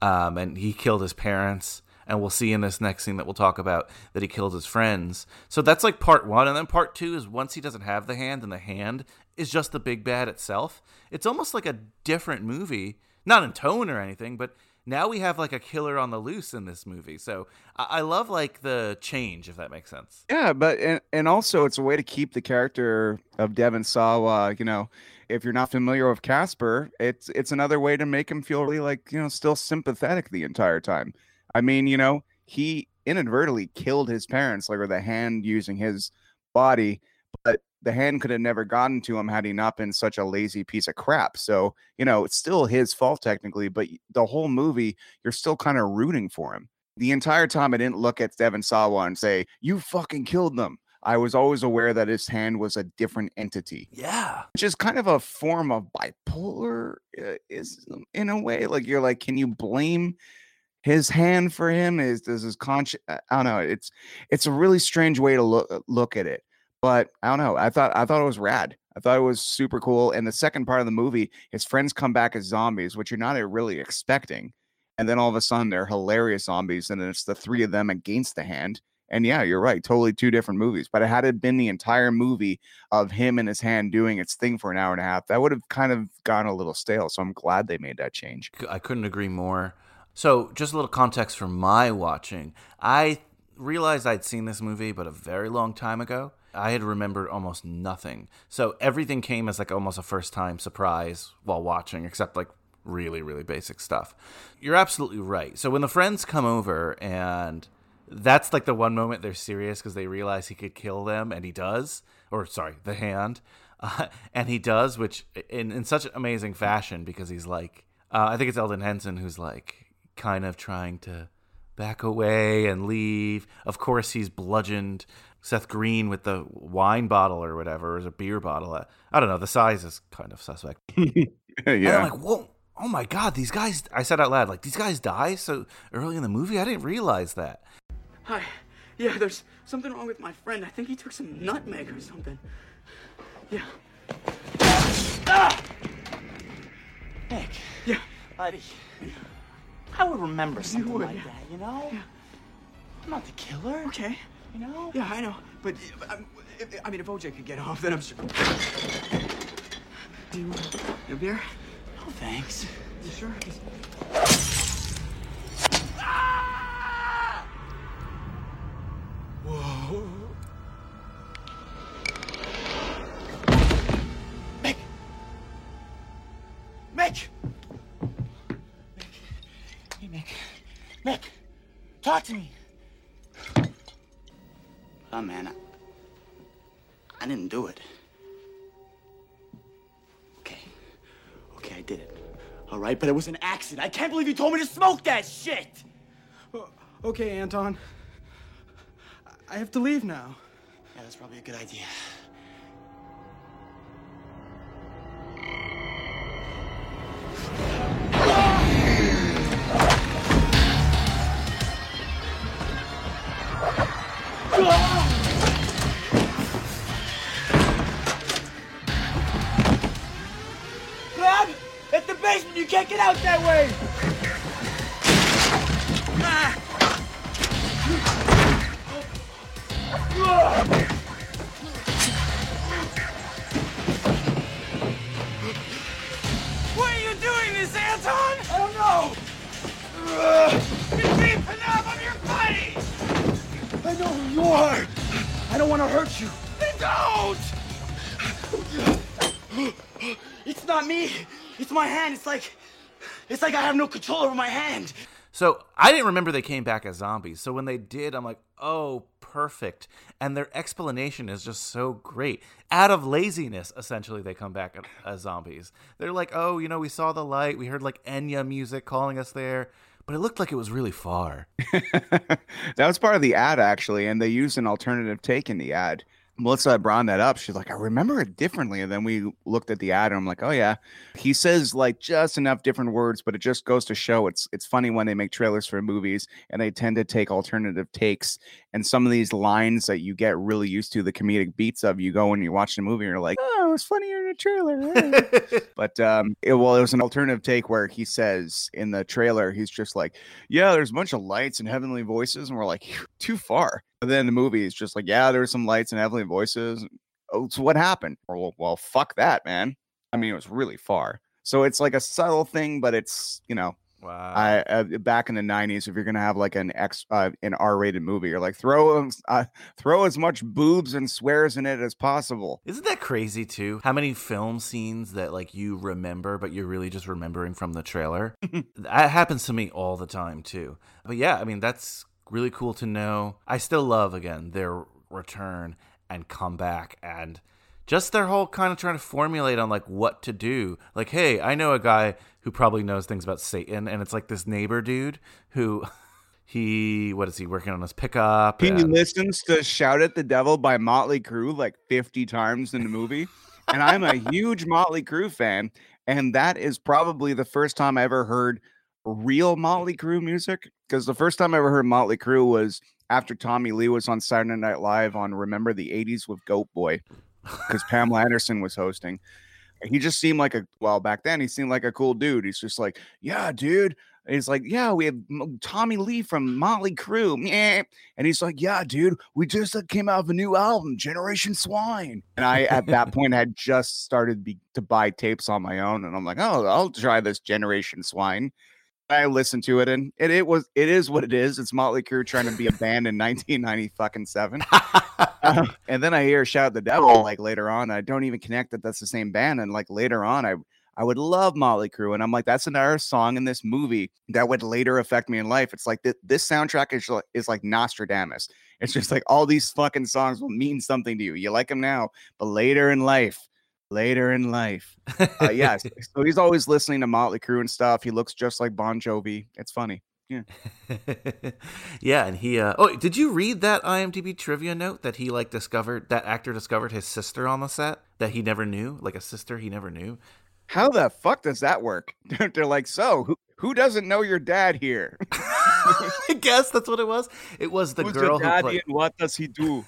um, and he killed his parents and we'll see in this next scene that we'll talk about that he killed his friends. So that's like part one and then part two is once he doesn't have the hand and the hand is just the big bad itself it's almost like a different movie not in tone or anything but now we have like a killer on the loose in this movie. So i, I love like the change if that makes sense. Yeah, but and, and also it's a way to keep the character of Devon Sawa, you know, if you're not familiar with Casper, it's it's another way to make him feel really like, you know, still sympathetic the entire time. I mean, you know, he inadvertently killed his parents, like with the hand using his body, but the hand could have never gotten to him had he not been such a lazy piece of crap. So, you know, it's still his fault technically, but the whole movie, you're still kind of rooting for him. The entire time I didn't look at Devon Sawa and say, You fucking killed them. I was always aware that his hand was a different entity, yeah which is kind of a form of bipolar, uh, is in a way. Like you're like, can you blame his hand for him? Is does his conscious I don't know. It's it's a really strange way to look look at it. but I don't know. I thought I thought it was rad. I thought it was super cool. And the second part of the movie, his friends come back as zombies, which you're not really expecting. And then all of a sudden they're hilarious zombies, and then it's the three of them against the hand. And yeah, you're right, totally two different movies. But had it been the entire movie of him and his hand doing its thing for an hour and a half, that would have kind of gone a little stale. So I'm glad they made that change. I couldn't agree more. So, just a little context for my watching. I realized I'd seen this movie, but a very long time ago. I had remembered almost nothing. So, everything came as like almost a first time surprise while watching, except like really, really basic stuff. You're absolutely right. So, when the friends come over and that's like the one moment they're serious because they realize he could kill them, and he does. Or, sorry, the hand. Uh, and he does, which in, in such amazing fashion because he's like, uh, I think it's Elden Henson who's like kind of trying to back away and leave. Of course, he's bludgeoned Seth Green with the wine bottle or whatever, or a beer bottle. I don't know. The size is kind of suspect. And I'm yeah. like, whoa. Oh my God, these guys, I said out loud, like, these guys die so early in the movie? I didn't realize that. Hi. Yeah, there's something wrong with my friend. I think he took some nutmeg or something. Yeah. Nick, Yeah. buddy. I would remember something would, like yeah. that, you know? I'm not the killer. Okay. You know? Yeah, I know. But uh, um, I mean, if OJ could get off, then I'm sure. Do you want a beer? No, thanks. You sure? Mick! Mick! Mick! Hey, Mick. Mick! Talk to me! Oh man, I, I didn't do it. Okay. Okay, I did it. All right, but it was an accident. I can't believe you told me to smoke that shit! Okay, Anton. I have to leave now. Yeah, that's probably a good idea. Dad! It's the basement! You can't get out that way! Why are you doing this, Anton? I don't know! You're deep enough of your body! I know who you are! I don't want to hurt you! Then don't! It's not me! It's my hand! It's like. It's like I have no control over my hand! So I didn't remember they came back as zombies. So when they did, I'm like, oh, perfect. And their explanation is just so great. Out of laziness, essentially, they come back as zombies. They're like, oh, you know, we saw the light. We heard like Enya music calling us there, but it looked like it was really far. that was part of the ad actually, and they used an alternative take in the ad. Melissa brought that up. She's like, I remember it differently. And then we looked at the ad, and I'm like, oh yeah. He says like just enough different words, but it just goes to show it's it's funny when they make trailers for movies and they tend to take alternative takes. And some of these lines that you get really used to the comedic beats of, you go when you watch the movie, and you're like, oh, it was funnier in a trailer. but um, it, well, it was an alternative take where he says in the trailer, he's just like, yeah, there's a bunch of lights and heavenly voices, and we're like, too far. But then the movie is just like, yeah, there's some lights and heavenly voices. Oh, so what happened? Or well, well, fuck that, man. I mean, it was really far. So it's like a subtle thing, but it's you know, Wow. I uh, back in the '90s, if you're gonna have like an X, uh, an R-rated movie, you're like throw as- uh, throw as much boobs and swears in it as possible. Isn't that crazy too? How many film scenes that like you remember, but you're really just remembering from the trailer? that happens to me all the time too. But yeah, I mean that's really cool to know. I still love again their return and comeback and just their whole kind of trying to formulate on like what to do. Like, hey, I know a guy who probably knows things about Satan, and it's like this neighbor dude who he what is he working on his pickup? He and- listens to "Shout at the Devil" by Motley Crue like 50 times in the movie, and I'm a huge Motley Crue fan, and that is probably the first time I ever heard real Motley Crue music. because the first time I ever heard Motley Crue was after Tommy Lee was on Saturday Night Live on Remember the '80s with Goat Boy, because Pamela Anderson was hosting. He just seemed like a well back then. He seemed like a cool dude. He's just like, yeah, dude. And he's like, yeah, we have Tommy Lee from Motley Crue, and he's like, yeah, dude, we just uh, came out of a new album, Generation Swine. And I, at that point, had just started be- to buy tapes on my own, and I'm like, oh, I'll try this Generation Swine. I listened to it, and it, it was it is what it is. It's Motley Crue trying to be a band in 1990 fucking seven. Uh, and then I hear "Shout the Devil" like later on. I don't even connect that that's the same band. And like later on, I I would love Motley Crue, and I'm like, that's another song in this movie that would later affect me in life. It's like th- this soundtrack is like, is like Nostradamus. It's just like all these fucking songs will mean something to you. You like them now, but later in life. Later in life, uh, yes. so he's always listening to Motley Crue and stuff. He looks just like Bon Jovi. It's funny. Yeah. yeah, and he. Uh, oh, did you read that IMDb trivia note that he like discovered that actor discovered his sister on the set that he never knew, like a sister he never knew. How the fuck does that work? They're like, so who, who doesn't know your dad here? I guess that's what it was. It was the Who's girl who played. what does he do?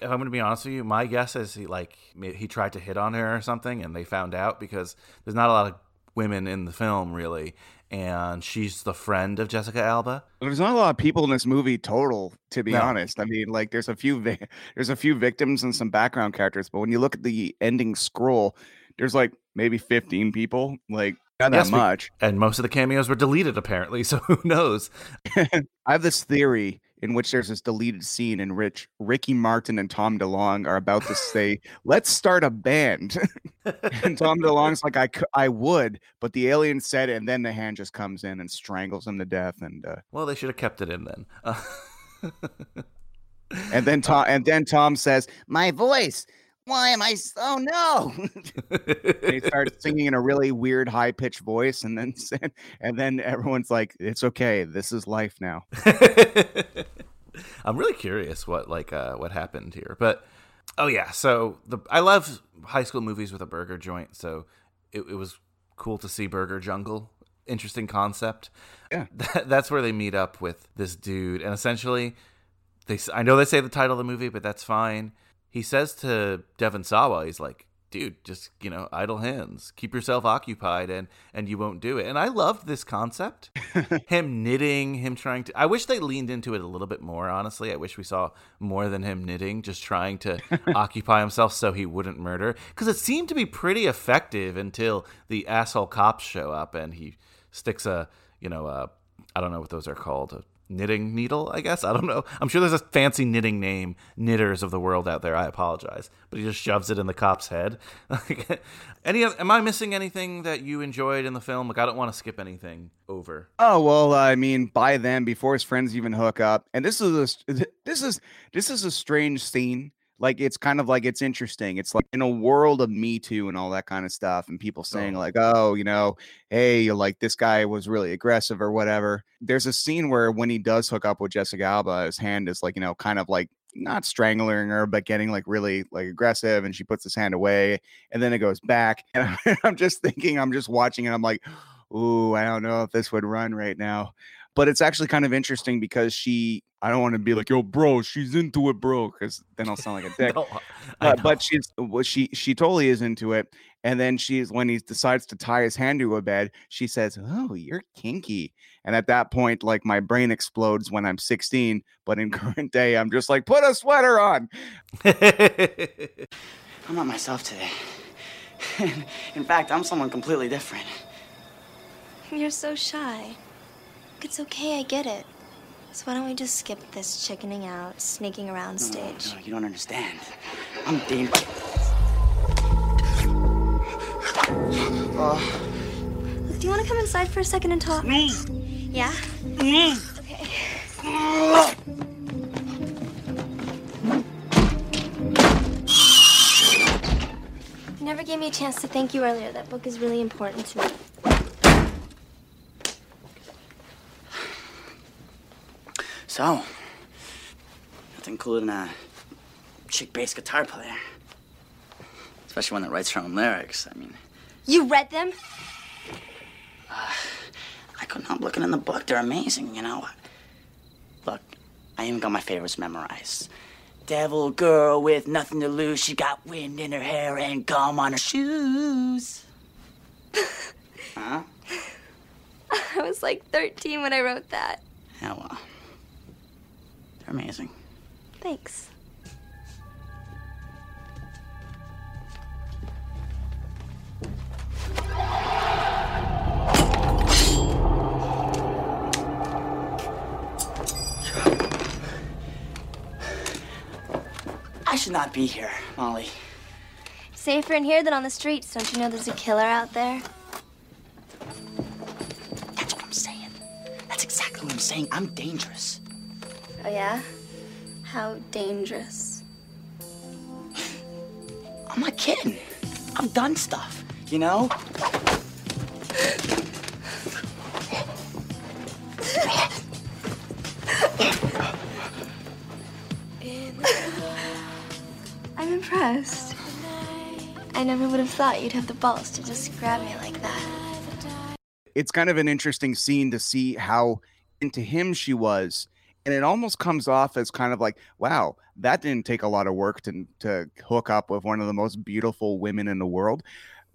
If I'm going to be honest with you, my guess is he like he tried to hit on her or something, and they found out because there's not a lot of women in the film really, and she's the friend of Jessica Alba. There's not a lot of people in this movie total, to be No. honest. I mean, like there's a few vi- there's a few victims and some background characters, but when you look at the ending scroll, there's like maybe 15 people, like not that Yes, we- much. And most of the cameos were deleted apparently, so who knows? I have this theory in which there's this deleted scene in which Ricky Martin and Tom DeLonge are about to say, "Let's start a band," and Tom DeLonge's like, "I cou- I would," but the alien said, and then the hand just comes in and strangles him to death, and uh, Well, they should have kept it in then. Uh, and then Tom and then Tom says, "My voice." Why am I? s- Oh no! and he starts singing in a really weird, high pitched voice, and then and then everyone's like, "It's okay. This is life now." I'm really curious what like uh, what happened here, but oh yeah, so the I love high school movies with a burger joint, so it, it was cool to see Burger Jungle. Interesting concept. Yeah. That, that's where they meet up with this dude, and essentially, they I know they say the title of the movie, but that's fine. He says to Devon Sawa, he's like, "Dude, just you know, idle hands, keep yourself occupied, and and you won't do it." And I loved this concept him knitting, him trying to. I wish they leaned into it a little bit more. Honestly, I wish we saw more than him knitting, just trying to occupy himself so he wouldn't murder. Because it seemed to be pretty effective until the asshole cops show up and he sticks a, you know, a, I don't know what those are called. A, Knitting needle, I guess. I don't know. I'm sure there's a fancy knitting name, knitters of the world out there. I apologize, but he just shoves it in the cop's head. Any? oth- Am I missing anything that you enjoyed in the film? Like, I don't want to skip anything over. Oh well, I mean, by then, before his friends even hook up, and this is a this is this is a strange scene. Like it's kind of like it's interesting. It's like in a world of Me Too and all that kind of stuff, and people saying oh. like, "Oh, you know, hey, like this guy was really aggressive or whatever." There's a scene where when he does hook up with Jessica Alba, his hand is like, you know, kind of like not strangling her, but getting like really like aggressive, and she puts his hand away, and then it goes back, and I'm just thinking, I'm just watching, and I'm like, ooh, I don't know if this would run right now. But it's actually kind of interesting because she, I don't want to be like, yo, bro, she's into it, bro, because then I'll sound like a dick. No, Uh, but she's, well, she, she totally is into it. And then she's, when he decides to tie his hand to a bed, she says, oh, you're kinky. And at that point, like my brain explodes when I'm 16. But in current day, I'm just like, put a sweater on. I'm not myself today. In fact, I'm someone completely different. You're so shy. It's okay, I get it. So why don't we just skip this chickening out, sneaking around No, no, stage? no, you don't understand. I'm Dean. Uh, do you want to come inside for a second and talk? Me? Yeah? Me. Okay. You never gave me a chance to thank you earlier. That book is really important to me. So, nothing cooler than a chick bass guitar player. Especially one that writes her own lyrics. I mean, You read them? Uh, I couldn't help looking in the book. They're amazing, you know. Look, I even got my favorites memorized. Devil girl with nothing to lose. She got wind in her hair and gum on her shoes. huh? I was like 13 when I wrote that. Yeah, well. Amazing. Thanks. I should not be here, Molly. Safer in here than on the streets. Don't you know there's a killer out there? That's what I'm saying. That's exactly what I'm saying. I'm dangerous. Oh, yeah? How dangerous. I'm not kidding. I've done stuff, you know? I'm impressed. I never would have thought you'd have the balls to just grab me like that. it's kind of an interesting scene to see how into him she was and it almost comes off as kind of like wow that didn't take a lot of work to to hook up with one of the most beautiful women in the world.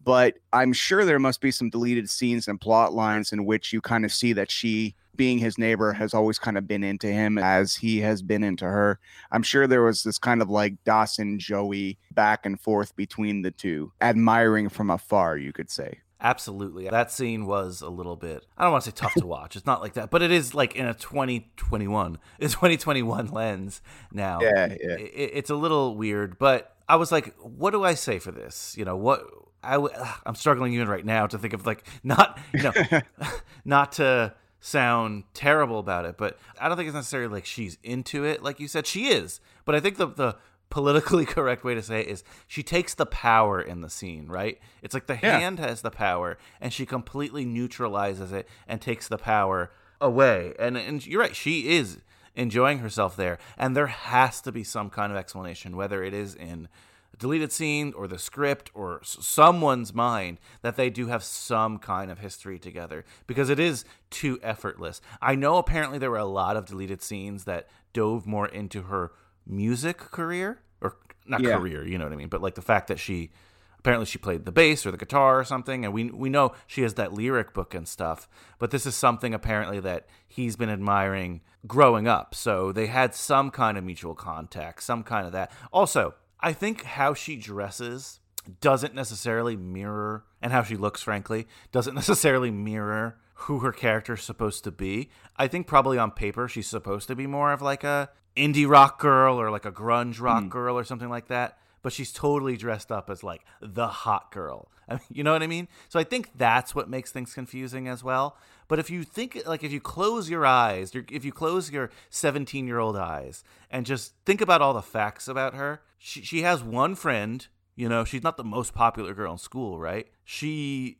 But i'm sure there must be some deleted scenes and plot lines in which you kind of see that she being his neighbor has always kind of been into him as he has been into her. I'm sure there was this kind of like dawson joey back and forth between the two admiring from afar you could say Absolutely. That scene was a little bit, I don't want to say tough to watch. It's not like that, but it is like in a 2021, a 2021 lens now. Yeah, yeah. It, it's a little weird, but I was like, what do I say for this? You know, what I w- I'm struggling even right now to think of like not, you know, not to sound terrible about it, but I don't think it's necessarily like she's into it. Like you said, she is, but I think the, the, politically correct way to say it is she takes the power in the scene, right? It's like the Yeah. hand has the power and she completely neutralizes it and takes the power away. And and you're right, she is enjoying herself there. And there has to be some kind of explanation, whether it is in a deleted scene or the script or someone's mind that they do have some kind of history together because it is too effortless. I know apparently there were a lot of deleted scenes that dove more into her music career or not Yeah. career, you know what I mean, but like the fact that she apparently she played the bass or the guitar or something and we we know she has that lyric book and stuff but this is something apparently that he's been admiring growing up. So they had some kind of mutual contact some kind of that. Also i think how she dresses doesn't necessarily mirror and how she looks frankly doesn't necessarily mirror who her character's supposed to be. I think probably on paper she's supposed to be more of like a indie rock girl or like a grunge rock hmm. girl or something like that but she's totally dressed up as like the hot girl. I mean, you know what I mean? So I think that's what makes things confusing as well. But if you think like if you close your eyes, if you close your 17-year-old eyes and just think about all the facts about her, she she has one friend, you know, she's not the most popular girl in school, right? She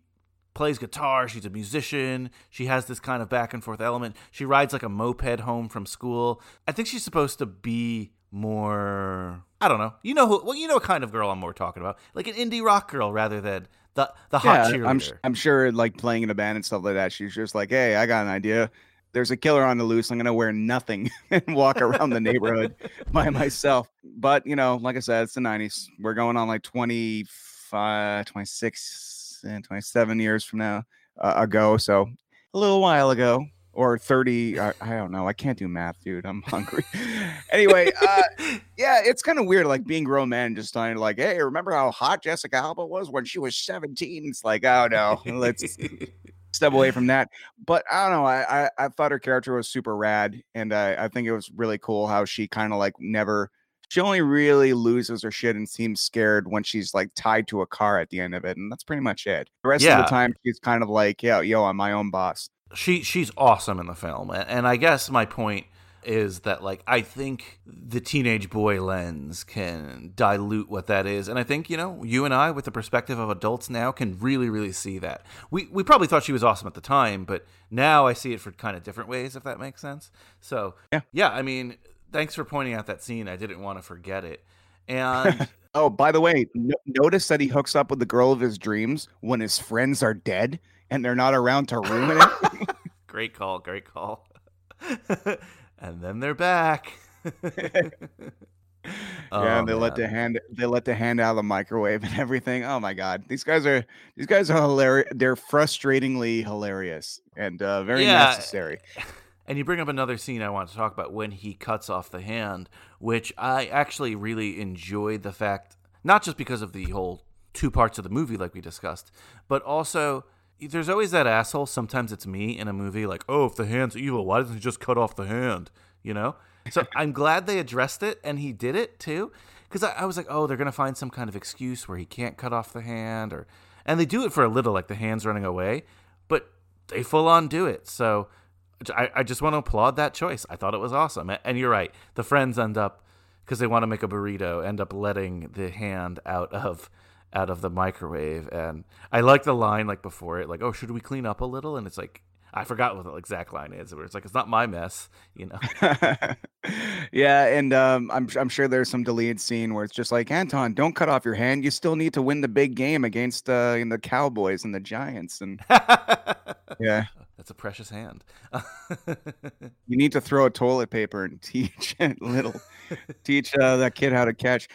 plays guitar, she's a musician, she has this kind of back and forth element. She rides like a moped home from school. I think she's supposed to be more I don't know. You know who well you know what kind of girl I'm more talking about. Like an indie rock girl rather than the the hot cheerleader. I'm, I'm sure like playing in a band and stuff like that. She's just like, hey, I got an idea. There's a killer on the loose. I'm gonna wear nothing and walk around the neighborhood by myself. But you know, like I said, it's the '90s. We're going on like 25, 26, and 27 years from now uh, ago. So a little while ago, or 30. I, I don't know. I can't do math, dude. I'm hungry. anyway, uh, yeah, it's kind of weird, like being grown man, just starting to like, hey, remember how hot Jessica Alba was when she was 17? It's like, oh no, let's step away from that. But I don't know. I I, I thought her character was super rad, and I I think it was really cool how she kind of like never. She only really loses her shit and seems scared when she's like tied to a car at the end of it, and that's pretty much it. The rest of the time, she's kind of like, yo, yo, I'm my own boss. she she's awesome in the film and i guess my point is that like i think the teenage boy lens can dilute what that is and i think you know you and i with the perspective of adults now can really really see that we we probably thought she was awesome at the time but now i see it for kind of different ways if that makes sense so Yeah. yeah i mean thanks for pointing out that scene i didn't want to forget it and Oh, by the way, no- notice that he hooks up with the girl of his dreams when his friends are dead and they're not around to ruin it. great call, great call. and then they're back. yeah, and they Oh, let the hand they let the hand out of the microwave and everything. Oh my god, these guys are these guys are hilarious. They're frustratingly hilarious and uh, very Yeah. necessary. And you bring up another scene I want to talk about when he cuts off the hand, which I actually really enjoyed the fact, not just because of the whole two parts of the movie, like we discussed, but also there's always that asshole. Sometimes it's me in a movie, like, oh, if the hand's evil, why doesn't he just cut off the hand? You know? So I'm glad they addressed it and he did it too. Because I, I was like, oh, they're going to find some kind of excuse where he can't cut off the hand. or And they do it for a little, like the hand's running away, but they full on do it. So I, I just want to applaud that choice. I thought it was awesome. And you're right. The friends end up because they want to make a burrito, end up letting the hand out of out of the microwave. And I like the line like before it, like, "Oh, should we clean up a little?" And it's like I forgot what the exact line is. Where it's like, "It's not my mess," you know. yeah, and um, I'm I'm sure there's some deleted scene where it's just like Anton, don't cut off your hand. You still need to win the big game against uh, the Cowboys and the Giants, and yeah, That's a precious hand. you need to throw a toilet paper and teach little teach uh, that kid how to catch.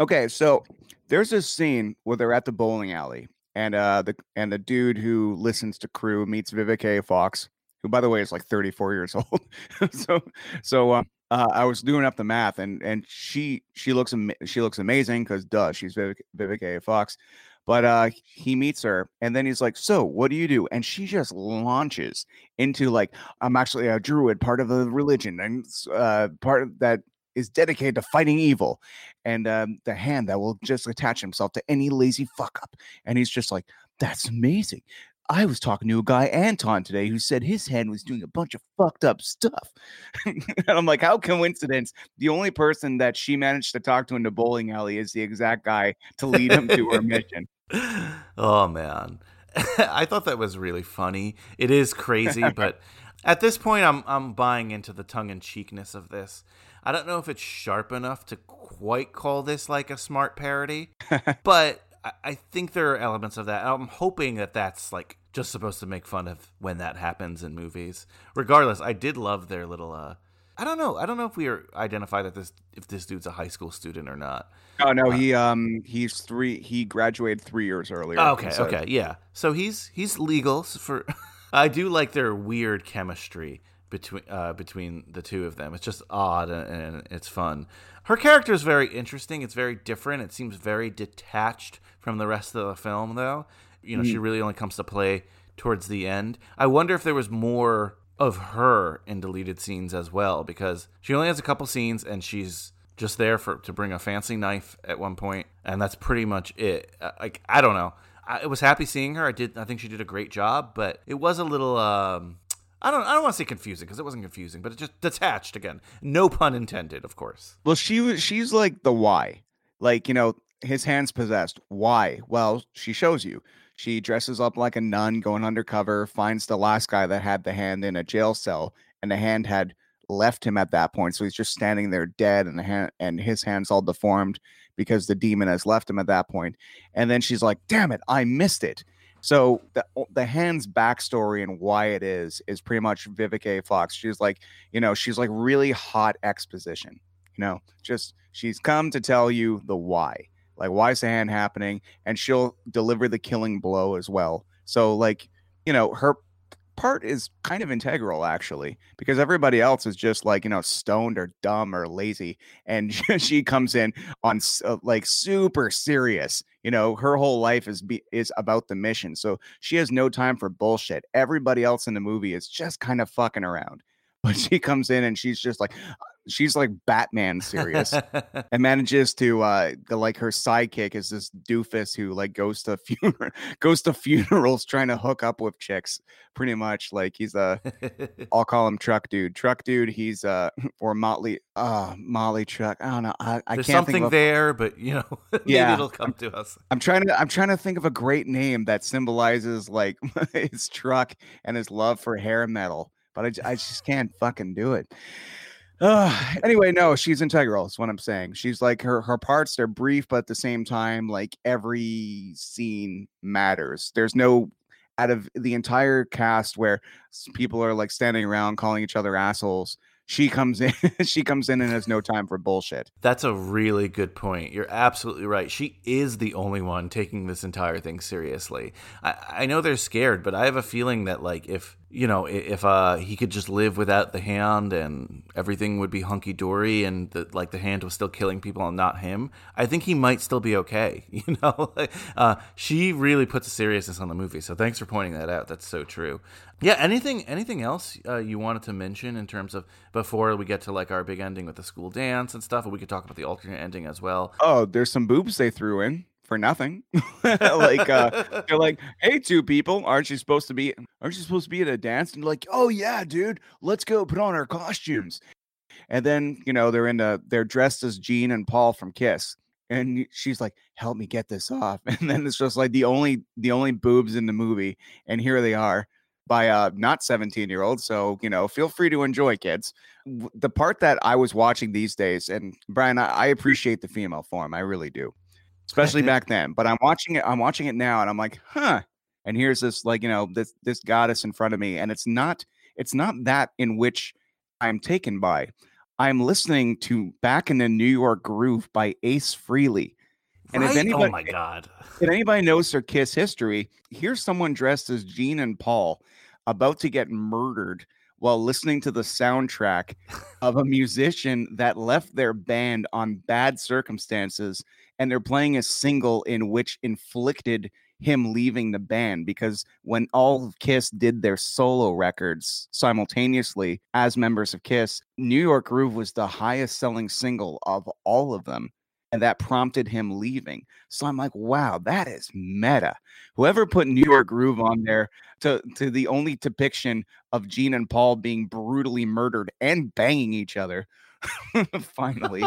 Okay, so there's this scene where they're at the bowling alley, and uh, the and the dude who listens to Crue meets Vivica. Fox, who by the way is like 34 years old. so so um, uh, I was doing up the math, and and she she looks ama- she looks amazing because duh, she's Vivica, Vivica A. Fox. But uh, he meets her, and then he's like, "So, what do you do?" And she just launches into like, "I'm actually a druid, part of the religion, and uh, part of that is dedicated to fighting evil, and um, the hand that will just attach himself to any lazy fuck up." And he's just like, "That's amazing." I was talking to a guy, Anton, today, who said his hand was doing a bunch of fucked up stuff. and I'm like, how coincidence? The only person that she managed to talk to in the bowling alley is the exact guy to lead him to her mission. oh man, I thought that was really funny. It is crazy, but at this point, I'm I'm buying into the tongue in cheekness of this. I don't know if it's sharp enough to quite call this like a smart parody, but I, I think there are elements of that. I'm hoping that that's like just supposed to make fun of when that happens in movies. Regardless, I did love their little. uh I don't know. I don't know if we are identify that this if this dude's a high school student or not. Oh no, he um he's three he graduated three years earlier. Okay, So- okay, yeah. So he's he's legal for. I do like their weird chemistry between uh, between the two of them. It's just odd and, and it's fun. Her character is very interesting. It's very different. It seems very detached from the rest of the film, though. You know, she Mm. really only comes to play towards the end. I wonder if there was more of her in deleted scenes as well, because she only has a couple scenes and she's just there for to bring a fancy knife at one point, and that's pretty much it. Uh, Like I don't know. I, I was happy seeing her. I did. I think she did a great job, but it was a little. Um, I don't. I don't want to say confusing because it wasn't confusing, but it just detached again. No pun intended, of course. Well, she was she's like the why. Like, you know, his hands possessed. Why? Well, she shows you. She dresses up like a nun going undercover, finds the last guy that had the hand in a jail cell, and the hand had left him at that point. So he's just standing there dead and the hand and his hands all deformed because the demon has left him at that point. And then she's like, damn it, I missed it. So the the hand's backstory and why it is is pretty much Vivica. Fox. She's like, you know, she's like really hot exposition you know just she's come to tell you the why like why is the hand happening? And she'll deliver the killing blow as well. So like you know her part is kind of integral actually because everybody else is just like you know stoned or dumb or lazy. And she comes in on uh, like super serious. You know her whole life is be- is about the mission. So she has no time for bullshit. Everybody else in the movie is just kind of fucking around but she comes in and she's just like she's like batman serious and manages to uh the, like her sidekick is this doofus who like goes to funeral goes to funerals trying to hook up with chicks pretty much like he's a i'll call him truck dude truck dude he's uh or motley uh molly truck i don't know i, I There's can't something think of, there, but you know, maybe Yeah, it'll come to us. I'm trying to I'm trying to think of a great name that symbolizes like his truck and his love for hair metal, but I, I just can't fucking do it. Uh, anyway, no, she's integral. Is what I'm saying. She's like her her parts. They're brief, but at the same time, like every scene matters. There's no out of the entire cast where people are like standing around calling each other assholes, she comes in she comes in and has no time for bullshit. That's a really good point. You're absolutely right. She is the only one taking this entire thing seriously. I, I know they're scared, but I have a feeling that like if you know if uh he could just live without the hand and everything would be hunky dory and the, like the hand was still killing people and not him, I think he might still be okay. You know, uh, she really puts a seriousness on the movie. So thanks for pointing that out. That's so true. Yeah. Anything anything else uh, you wanted to mention in terms of before we get to like our big ending with the school dance and stuff? Or we could talk about the alternate ending as well. Oh, there's some boobs they threw in for nothing. like uh they're like, "Hey, two people, aren't you supposed to be aren't you supposed to be at a dance?" And like, "Oh yeah, dude, let's go put on our costumes." And then, you know, they're in a they're dressed as Gene and Paul from Kiss. And she's like, "Help me get this off." And then it's just like the only the only boobs in the movie and here they are by a not 17 year old. so you know feel free to enjoy kids the part that i was watching these days and brian i, I appreciate the female form i really do especially back then but i'm watching it i'm watching it now and i'm like huh and here's this like you know this this goddess in front of me and it's not it's not that in which i'm taken by i'm listening to back in the new york groove by ace Frehley and if Right? Oh anybody oh my god. if anybody knows their Kiss history, here's someone dressed as Gene and Paul about to get murdered while listening to the soundtrack of a musician that left their band on bad circumstances and they're playing a single in which inflicted him leaving the band because when all of Kiss did their solo records simultaneously as members of Kiss, New York Groove was the highest selling single of all of them and that prompted him leaving. So I'm like, wow, that is meta. Whoever put New York Groove on there to to the only depiction of Gene and Paul being brutally murdered and banging each other. Finally,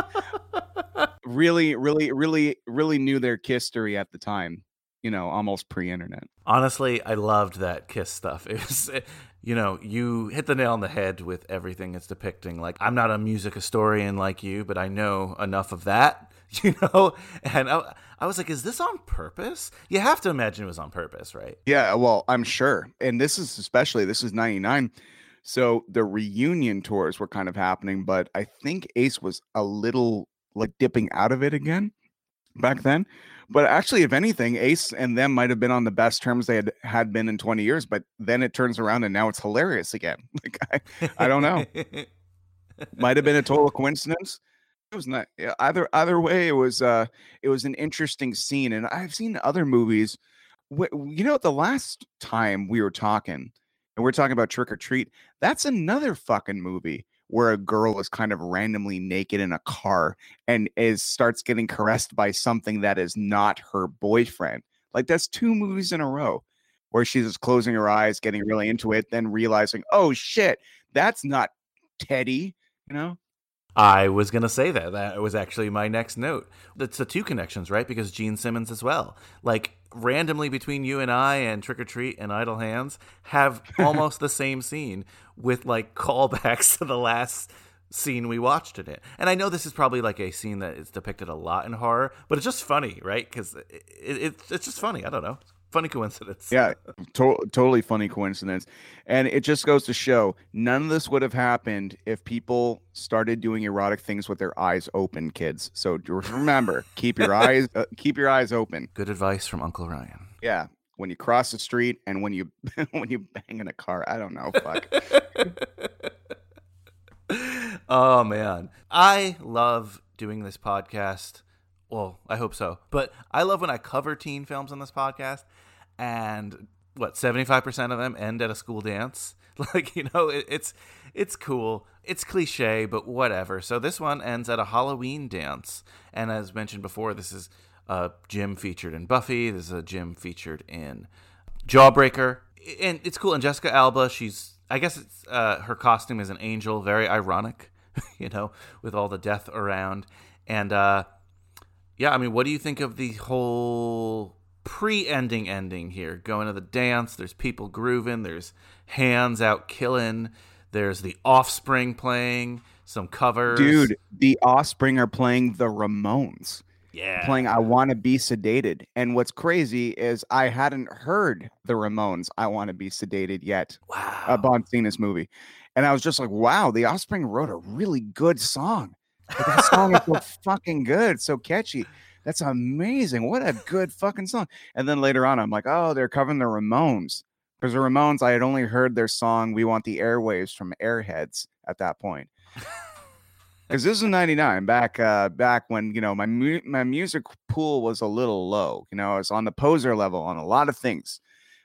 really, really, really, really knew their history at the time. You know, almost pre-internet. Honestly, I loved that Kiss stuff. It was, eh, you know, you hit the nail on the head with everything it's depicting. Like, I'm not a music historian like you, but I know enough of that, you know? And I, I was like, is this on purpose? You have to imagine it was on purpose, right? Yeah, well, I'm sure. And this is especially this is 99. So the reunion tours were kind of happening, but I think Ace was a little like dipping out of it again back then. But actually, if anything, Ace and them might have been on the best terms they had had been in 20 years, but then it turns around and now it's hilarious again. Like I, I don't know. might have been a total coincidence. It was not either either way. It was uh it was an interesting scene, and I've seen other movies. You know, the last time we were talking, and we're talking about Trick or Treat, that's another fucking movie where a girl is kind of randomly naked in a car and is starts getting caressed by something that is not her boyfriend. Like that's two movies in a row where she's just closing her eyes, getting really into it, then realizing, oh shit, that's not Teddy, you know? I was going to say that. That was actually my next note. That's the two connections, right? Because Gene Simmons as well. Like, randomly between you and I and Trick or Treat and Idle Hands have almost the same scene with like callbacks to the last scene we watched in it. And I know this is probably like a scene that is depicted a lot in horror, but it's just funny, right? Because it, it, it's just funny. I don't know. Funny coincidence. Yeah, to- totally funny coincidence. And it just goes to show none of this would have happened if people started doing erotic things with their eyes open, kids. So remember, keep your eyes uh, keep your eyes open. Good advice from Uncle Ryan. Yeah, when you cross the street and when you when you bang in a car, I don't know, fuck. oh man i love doing this podcast well i hope so but i love when i cover teen films on this podcast and what 75% of them end at a school dance? Like you know it, it's it's cool. It's cliche but whatever. So this one ends at a halloween dance. And as mentioned before this is a gym featured in buffy. This is a gym featured in Jawbreaker, and it's cool. And Jessica Alba, she's I guess it's uh, her costume is an angel, very ironic, you know, with all the death around. And uh, yeah, I mean, what do you think of the whole pre-ending ending here? Going to the dance, there's people grooving, there's hands out killing, there's the Offspring playing some covers. Dude, the Offspring are playing the Ramones. Yeah. playing I Want to Be Sedated. And what's crazy is I hadn't heard the Ramones I Want to Be Sedated yet Wow. upon seeing this movie. And I was just like, wow, the Offspring wrote a really good song. Like, that song is so fucking good, so catchy. That's amazing. What a good fucking song. And then later on, I'm like, oh, they're covering the Ramones. Because the Ramones, I had only heard their song We Want the Airwaves from Airheads at that point. Because this is 99, back uh back when you know my mu- my music pool was a little low. You know, I was on the poser level on a lot of things.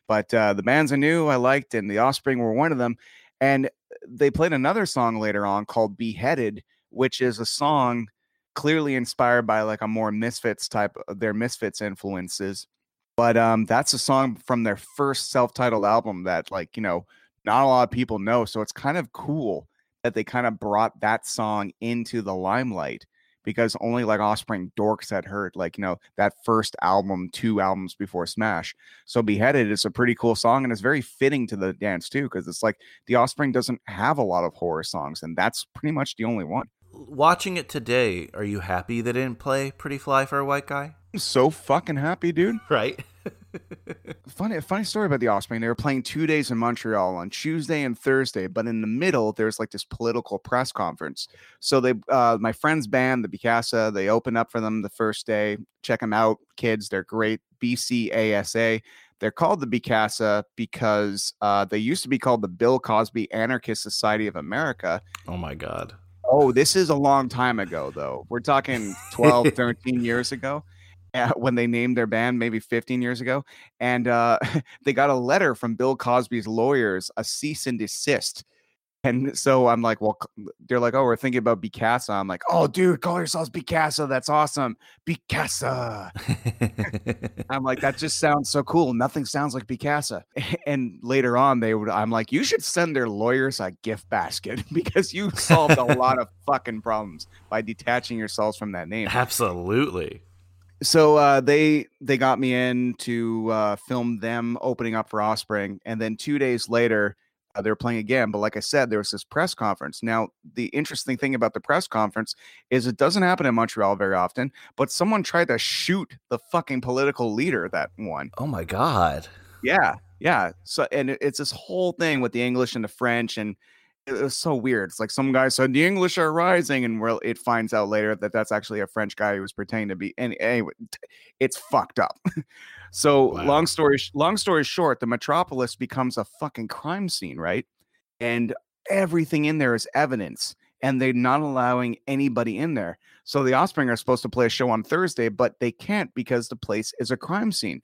But uh the bands I knew I liked, and the offspring were one of them. And they played another song later on called Beheaded, which is a song clearly inspired by like a more misfits type of their misfits influences but um that's a song from their first self-titled album that like you know not a lot of people know so it's kind of cool that they kind of brought that song into the limelight because only like offspring dorks had heard like you know that first album two albums before smash so beheaded is a pretty cool song and it's very fitting to the dance too because it's like the offspring doesn't have a lot of horror songs and that's pretty much the only one Watching it today, are you happy they didn't play Pretty Fly for a White Guy? I'm so fucking happy dude. Right. funny funny story about the offspring. They were playing two days in montreal on tuesday and thursday but in the middle there's like this political press conference. So they uh my friend's band the bicasa they open up for them the first day. Check them out kids. They're great. Bcasa they're called the bicasa because uh they used to be called the bill cosby anarchist society of america. Oh my God. Oh, this is a long time ago, though. We're talking 12, 13 years ago when they named their band, maybe 15 years ago. And uh, they got a letter from Bill Cosby's lawyers, a cease and desist. And so I'm like, well, they're like, oh, we're thinking about Bicasa. I'm like, oh, dude, call yourselves Bicasa. That's awesome. Bicasa. I'm like, that just sounds so cool. Nothing sounds like Bicasa. And later on, they would, I'm like, you should send their lawyers a gift basket because you solved a lot of fucking problems by detaching yourselves from that name. Absolutely. So uh, they they got me in to uh, film them opening up for Offspring, and then two days later, uh, they were playing again. But like I said, there was this press conference. Now, the interesting thing about the press conference is it doesn't happen in Montreal very often. But someone tried to shoot the fucking political leader that won. Oh my God. Yeah, yeah. So and it- it's this whole thing with the English and the French, and it was so weird. It's like some guy said the English are rising, and well, it finds out later that that's actually a French guy who was pretending to be. And anyway, it's fucked up. so Wow. long story long story short, the metropolis becomes a fucking crime scene, right? And everything in there is evidence, and they're not allowing anybody in there. So the Offspring are supposed to play a show on Thursday, but they can't because the place is a crime scene.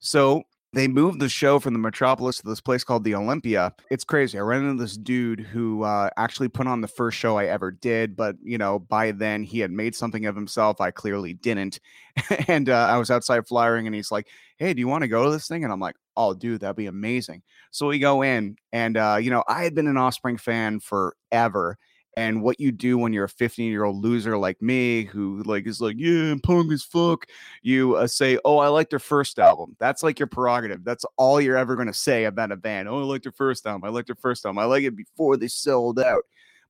So they moved the show from the Metropolis to this place called the Olympia. It's crazy. I ran into this dude who uh, actually put on the first show I ever did, but you know, by then he had made something of himself. I clearly didn't. and uh, I was outside flyering, and he's like, "Hey, do you want to go to this thing?" And I'm like, "Oh, dude, that'd be amazing." So we go in, and uh, you know, I had been an Offspring fan forever. And what you do when you're a 15 year old loser like me, who like is like, yeah, I'm punk as fuck, you uh, say, "Oh, I like their first album." That's like your prerogative. That's all you're ever going to say about a band. "Oh, I like their first album. I like their first album. I like it before they sold out."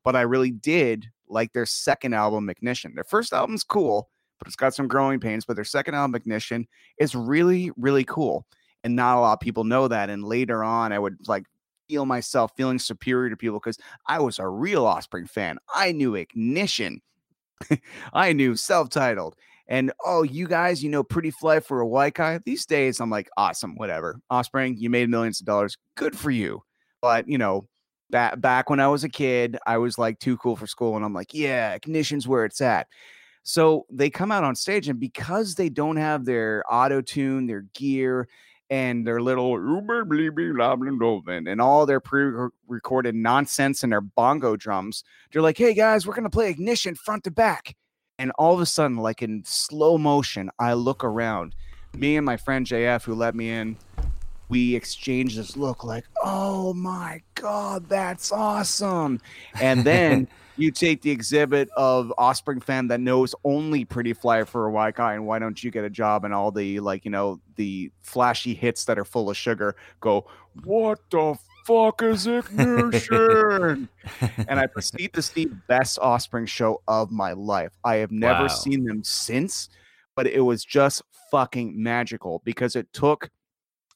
But I really did like their second album, Ignition. Their first album's cool, but it's got some growing pains. But their second album, Ignition, is really, really cool, and not a lot of people know that. And later on, I would like feel myself feeling superior to people because I was a real Offspring fan. I knew Ignition. I knew self-titled. And oh, you guys, you know, pretty fly for a white guy. These days, I'm like, awesome, whatever. Offspring, you made millions of dollars. Good for you. But you know, back back when I was a kid, I was like too cool for school, and I'm like, yeah, ignition's where it's at. So they come out on stage, and because they don't have their auto tune, their gear, and their little uber bleeby and all their pre-recorded nonsense and their bongo drums, they're like, "Hey guys, we're gonna play ignition front to back." And all of a sudden, like in slow motion, I look around. Me and my friend JF, who let me in, we exchange this look like, oh my God, that's awesome. And then you take the exhibit of Offspring fan that knows only Pretty Fly for a White Guy and why don't you get a job and all the like, you know, the flashy hits that are full of sugar go, what the fuck is ignition? and I proceed to see the best Offspring show of my life. I have never Wow. seen them since. but it was just fucking magical because it took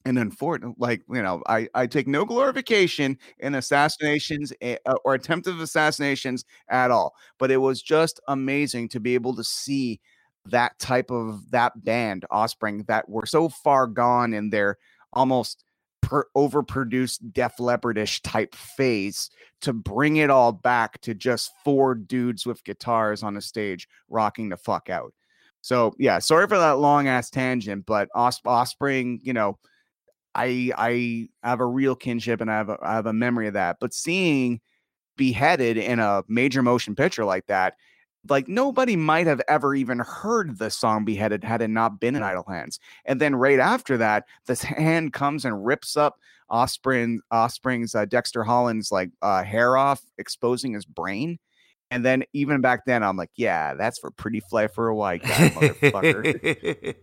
an unfortunate like you know i i take no glorification in assassinations eh, uh, or attempted assassinations at all but it was just amazing to be able to see that type of that band offspring that were so far gone in their almost per, overproduced def Leppardish type phase to bring it all back to just four dudes with guitars on a stage rocking the fuck out. So yeah sorry for that long ass tangent but offspring you know I I have a real kinship and I have a, I have a memory of that. But seeing beheaded in a major motion picture like that, like nobody might have ever even heard the song beheaded had it not been in Idle Hands. And then right after that, this hand comes and rips up Offspring Offspring's uh, Dexter Holland's like uh, hair off, exposing his brain. And then even back then, I'm like, yeah, that's for pretty fly for a white guy, motherfucker.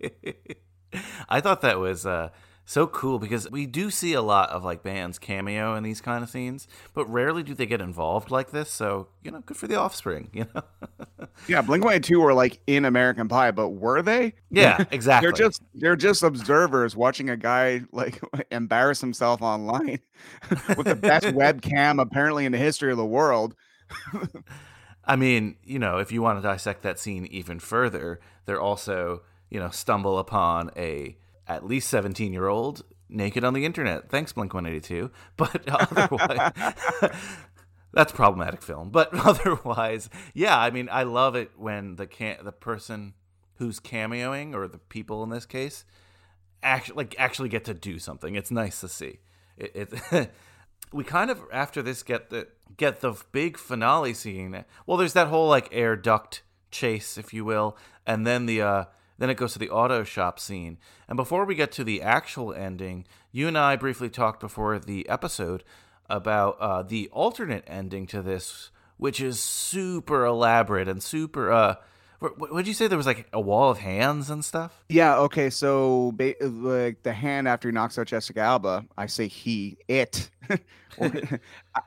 I thought that was uh, so cool because we do see a lot of like bands cameo in these kind of scenes, but rarely do they get involved like this. So you know, good for the Offspring. You know, yeah, Blink One Two were like in American Pie, but were they? Yeah, exactly. they're just they're just observers watching a guy like embarrass himself online with the best webcam apparently in the history of the world. I mean, you know, if you want to dissect that scene even further, they're also you know stumble upon a at least 17 year old naked on the internet. Thanks, Blink 182. But otherwise, that's problematic film. But otherwise, yeah, I mean, I love it when the can the person who's cameoing or the people in this case actually like actually get to do something. It's nice to see. It, it we kind of after this get the get the big finale scene. Well, there's that whole like air duct chase, if you will, and then the uh then it goes to the auto shop scene. And before we get to the actual ending, you and I briefly talked before the episode about uh, the alternate ending to this, which is super elaborate and super. Uh, what did you say? There was like a wall of hands and stuff. Yeah. Okay. So, ba- like the hand after he knocks out Jessica Alba, I say he, it.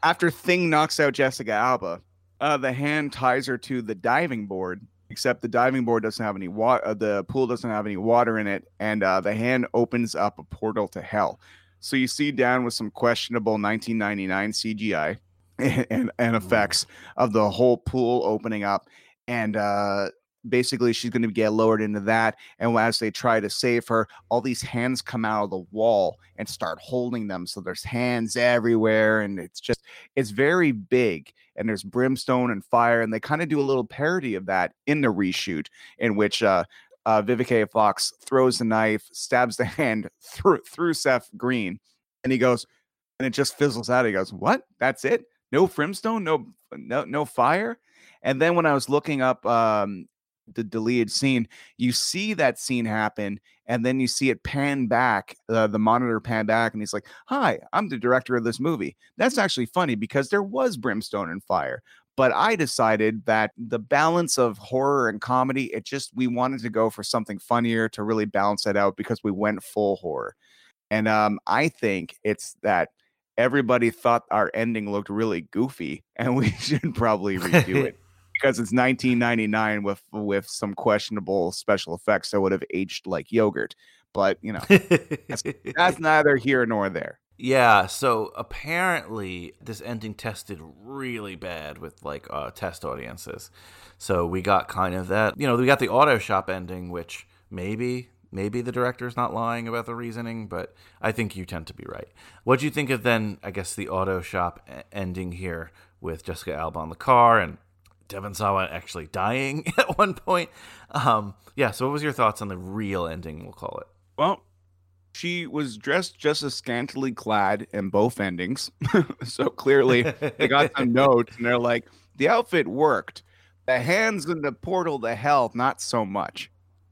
after Thing knocks out Jessica Alba, uh, the hand ties her to the diving board except the diving board doesn't have any water. Uh, the pool doesn't have any water in it, and uh, the hand opens up a portal to hell. So you see down with some questionable 1999 CGI and, and, and effects of the whole pool opening up, and uh, basically she's going to get lowered into that and as they try to save her all these hands come out of the wall and start holding them so there's hands everywhere and it's just it's very big and there's brimstone and fire and they kind of do a little parody of that in the reshoot in which uh uh, Vivica Fox throws the knife, stabs the hand through through Seth Green, and he goes, and it just fizzles out. He goes, "What? That's it? No brimstone? No, no, no fire?" And then when I was looking up um, the deleted scene, you see that scene happen, and then you see it pan back, uh, the monitor pan back, and he's like, "Hi, I'm the director of this movie." That's actually funny because there was brimstone and fire, but I decided that the balance of horror and comedy, it just we wanted to go for something funnier to really balance it out because we went full horror, and um, I think it's that everybody thought our ending looked really goofy, and we should probably redo it because it's 1999 with with some questionable special effects that would have aged like yogurt. But you know, that's, that's neither here nor there. Yeah, so apparently this ending tested really bad with like uh, test audiences. So we got kind of that, you know, we got the auto shop ending, which maybe maybe the director's not lying about the reasoning, but I think you tend to be right. What do you think of then? I guess the auto shop ending here with Jessica Alba on the car and Devon Sawa actually dying at one point. Um, yeah. So, what was your thoughts on the real ending? We'll call it. Well, she was dressed just as scantily clad in both endings, so clearly they got some notes, and they're like, the outfit worked. The hands in the portal to hell, not so much.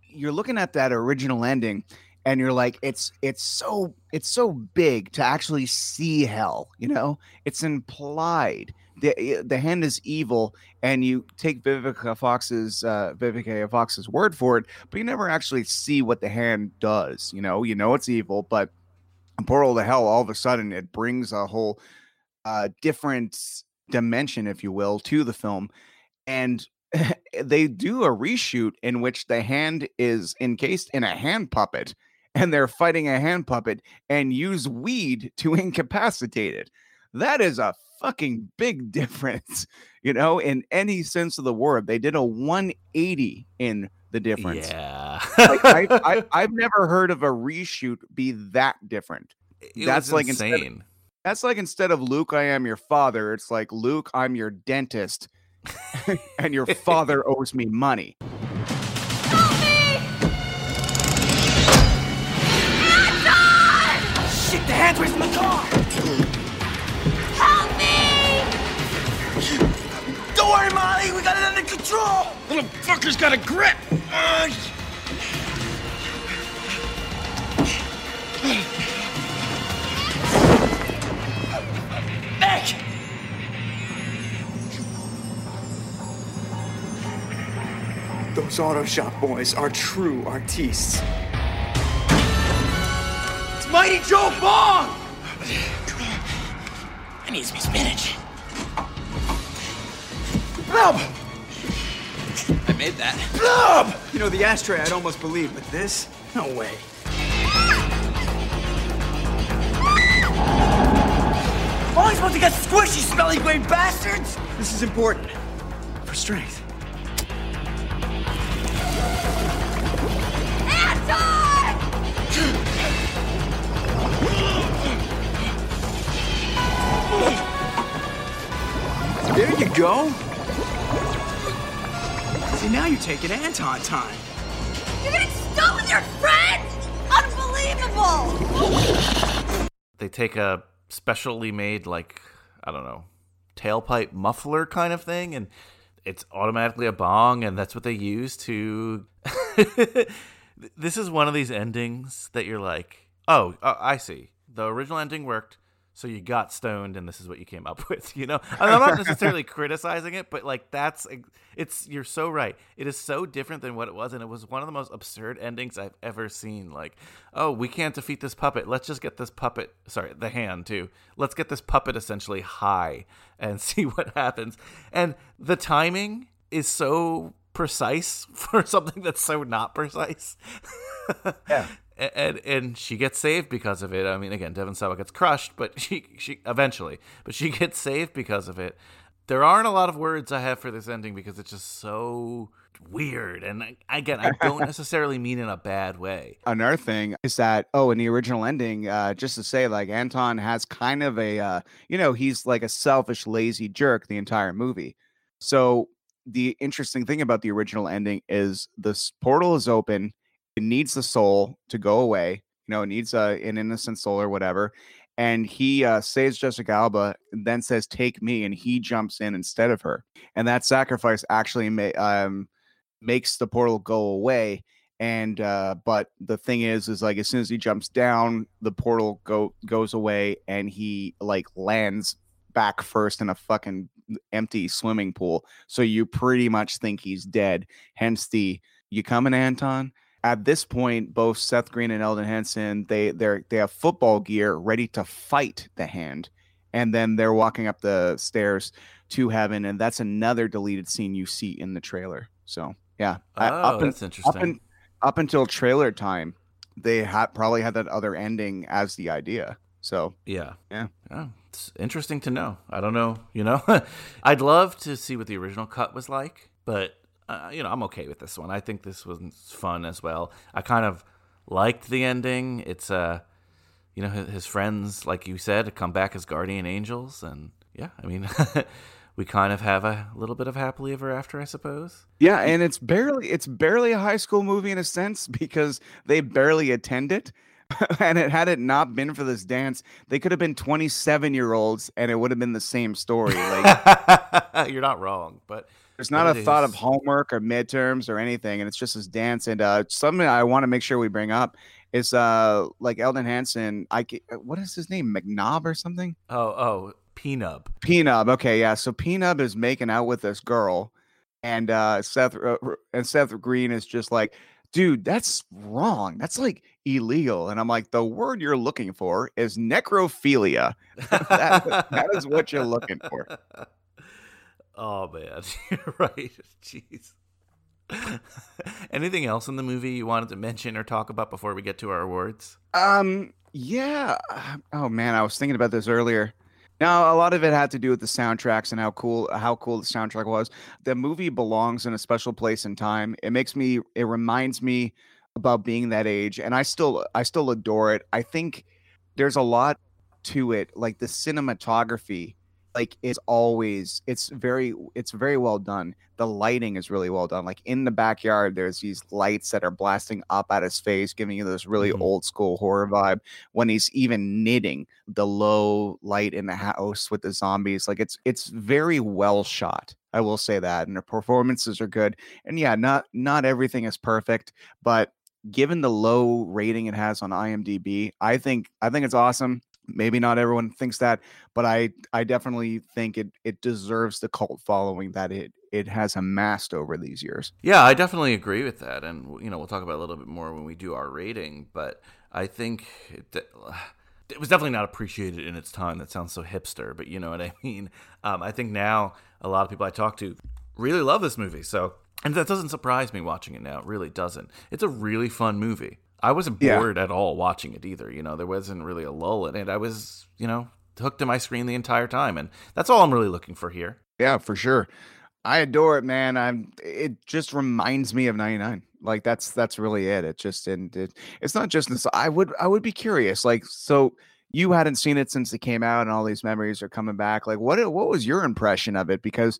You're looking at that original ending, and you're like, it's it's so it's so big to actually see hell. You know, it's implied the eh, the hand is evil, and you take Vivica Fox's uh, Vivica Fox's word for it, but you never actually see what the hand does. You know, you know it's evil, but portal to hell, all of a sudden, it brings a whole uh, different dimension, if you will, to the film. And they do a reshoot in which the hand is encased in a hand puppet and they're fighting a hand puppet and use weed to incapacitate it. That is a fucking big difference, you know, in any sense of the word. They did a 180 in the difference. Yeah. like, I, I, I've never heard of a reshoot be that different. It That's like instead of- insane. That's like instead of Luke, I am your father. It's like Luke, I'm your dentist, and your father owes me money. Control! Little fucker's got a grip. Ugh. Mick! Those auto shop boys are true artistes. It's Mighty Joe Bong! I need some spinach. Blub! I made that. Blub! You know, the ashtray I'd almost believe, but this? No way. He's supposed to get squishy, smelly brain bastards! This is important. For strength. There you go. See, now you're taking Anton time. You're getting stuck with your friend? Unbelievable! They take a specially made like I don't know tailpipe muffler kind of thing, and it's automatically a bong, and that's what they use to. this is one of these endings that you're like, oh, uh, I see. The original ending worked, so you got stoned, and this is what you came up with. You know, I'm not necessarily criticizing it, but like that's it's you're so right. It is so different than what it was, and it was one of the most absurd endings I've ever seen. Like, oh, we can't defeat this puppet. Let's just get this puppet. Sorry, the hand too. Let's get this puppet essentially high and see what happens. And the timing is so precise for something that's so not precise. Yeah. And and she gets saved because of it. I mean, again, Devon Sawa gets crushed, but she she eventually, but she gets saved because of it. There aren't a lot of words I have for this ending because it's just so weird. And I, again, I don't necessarily mean in a bad way. Another thing is that oh, in the original ending, uh, just to say, like Anton has kind of a, uh, you know, he's like a selfish, lazy jerk the entire movie. So the interesting thing about the original ending is this portal is open. It needs the soul to go away. You know, it needs a, an innocent soul or whatever. And he uh, saves Jessica Alba, then says, "Take me," and he jumps in instead of her. And that sacrifice actually ma- um, makes the portal go away and uh but the thing is is like as soon as he jumps down the portal go goes away and he like lands back first in a fucking empty swimming pool so you pretty much think he's dead hence the you coming anton at this point both seth green and Elden Henson they they're they have football gear ready to fight the hand and then they're walking up the stairs to heaven and that's another deleted scene you see in the trailer so yeah I- Oh, up, in- interesting. up, in, up until trailer time they had probably had that other ending as the idea so Yeah. Yeah. Oh, it's interesting to know. I don't know, you know. I'd love to see what the original cut was like, but uh, you know, I'm okay with this one. I think this was fun as well. I kind of liked the ending. It's uh you know, his, his friends like you said come back as guardian angels and yeah, I mean we kind of have a little bit of happily ever after, I suppose. yeah and it's barely it's barely a high school movie in a sense because they barely attend it and it had it not been for this dance they could have been 27 year olds and it would have been the same story like You're not wrong, but There's not a it thought of homework or midterms or anything, and it's just this dance. And uh, something I want to make sure we bring up is uh, like Elden Henson. I uh, what is his name? McNob or something? oh, oh, Peanut. Peanut. Okay, yeah. So Peanut is making out with this girl, and uh, Seth uh, and Seth Green is just like, dude, that's wrong. That's like illegal. And I'm like, the word you're looking for is necrophilia. that, that is what you're looking for. Oh man, right. Jeez. Anything else in the movie you wanted to mention or talk about before we get to our awards? Um, yeah. Oh man, I was thinking about this earlier. Now, a lot of it had to do with the soundtracks and how cool how cool the soundtrack was. The movie belongs in a special place in time. It makes me it reminds me about being that age and I still I still adore it. I think there's a lot to it like the cinematography like is always it's very it's very well done. The lighting is really well done. Like in the backyard there's these lights that are blasting up at his face giving you this really Mhm. old school horror vibe. When he's even knitting the low light in the house with the zombies like it's it's very well shot i will say that and the performances are good. And yeah not not everything is perfect but given the low rating it has on imdb i think i think it's awesome maybe not everyone thinks that but i i definitely think it it deserves the cult following that it it has amassed over these years Yeah, I definitely agree with that, and you know we'll talk about a little bit more when we do our rating. But I think it, it was definitely not appreciated in its time. That sounds so hipster, but you know what I mean. Um, I think now a lot of people I talk to really love this movie. So, and that doesn't surprise me watching it now. It really doesn't. It's a really fun movie. I wasn't Yeah. bored at all watching it either. You know, there wasn't really a lull in it. I was, you know, hooked to my screen the entire time, and that's all I'm really looking for here. yeah for sure i adore it man i'm it just reminds me of 99 like that's that's really it it just and it, it's not just this i would i would be curious like so you hadn't seen it since it came out and all these memories are coming back like what what was your impression of it because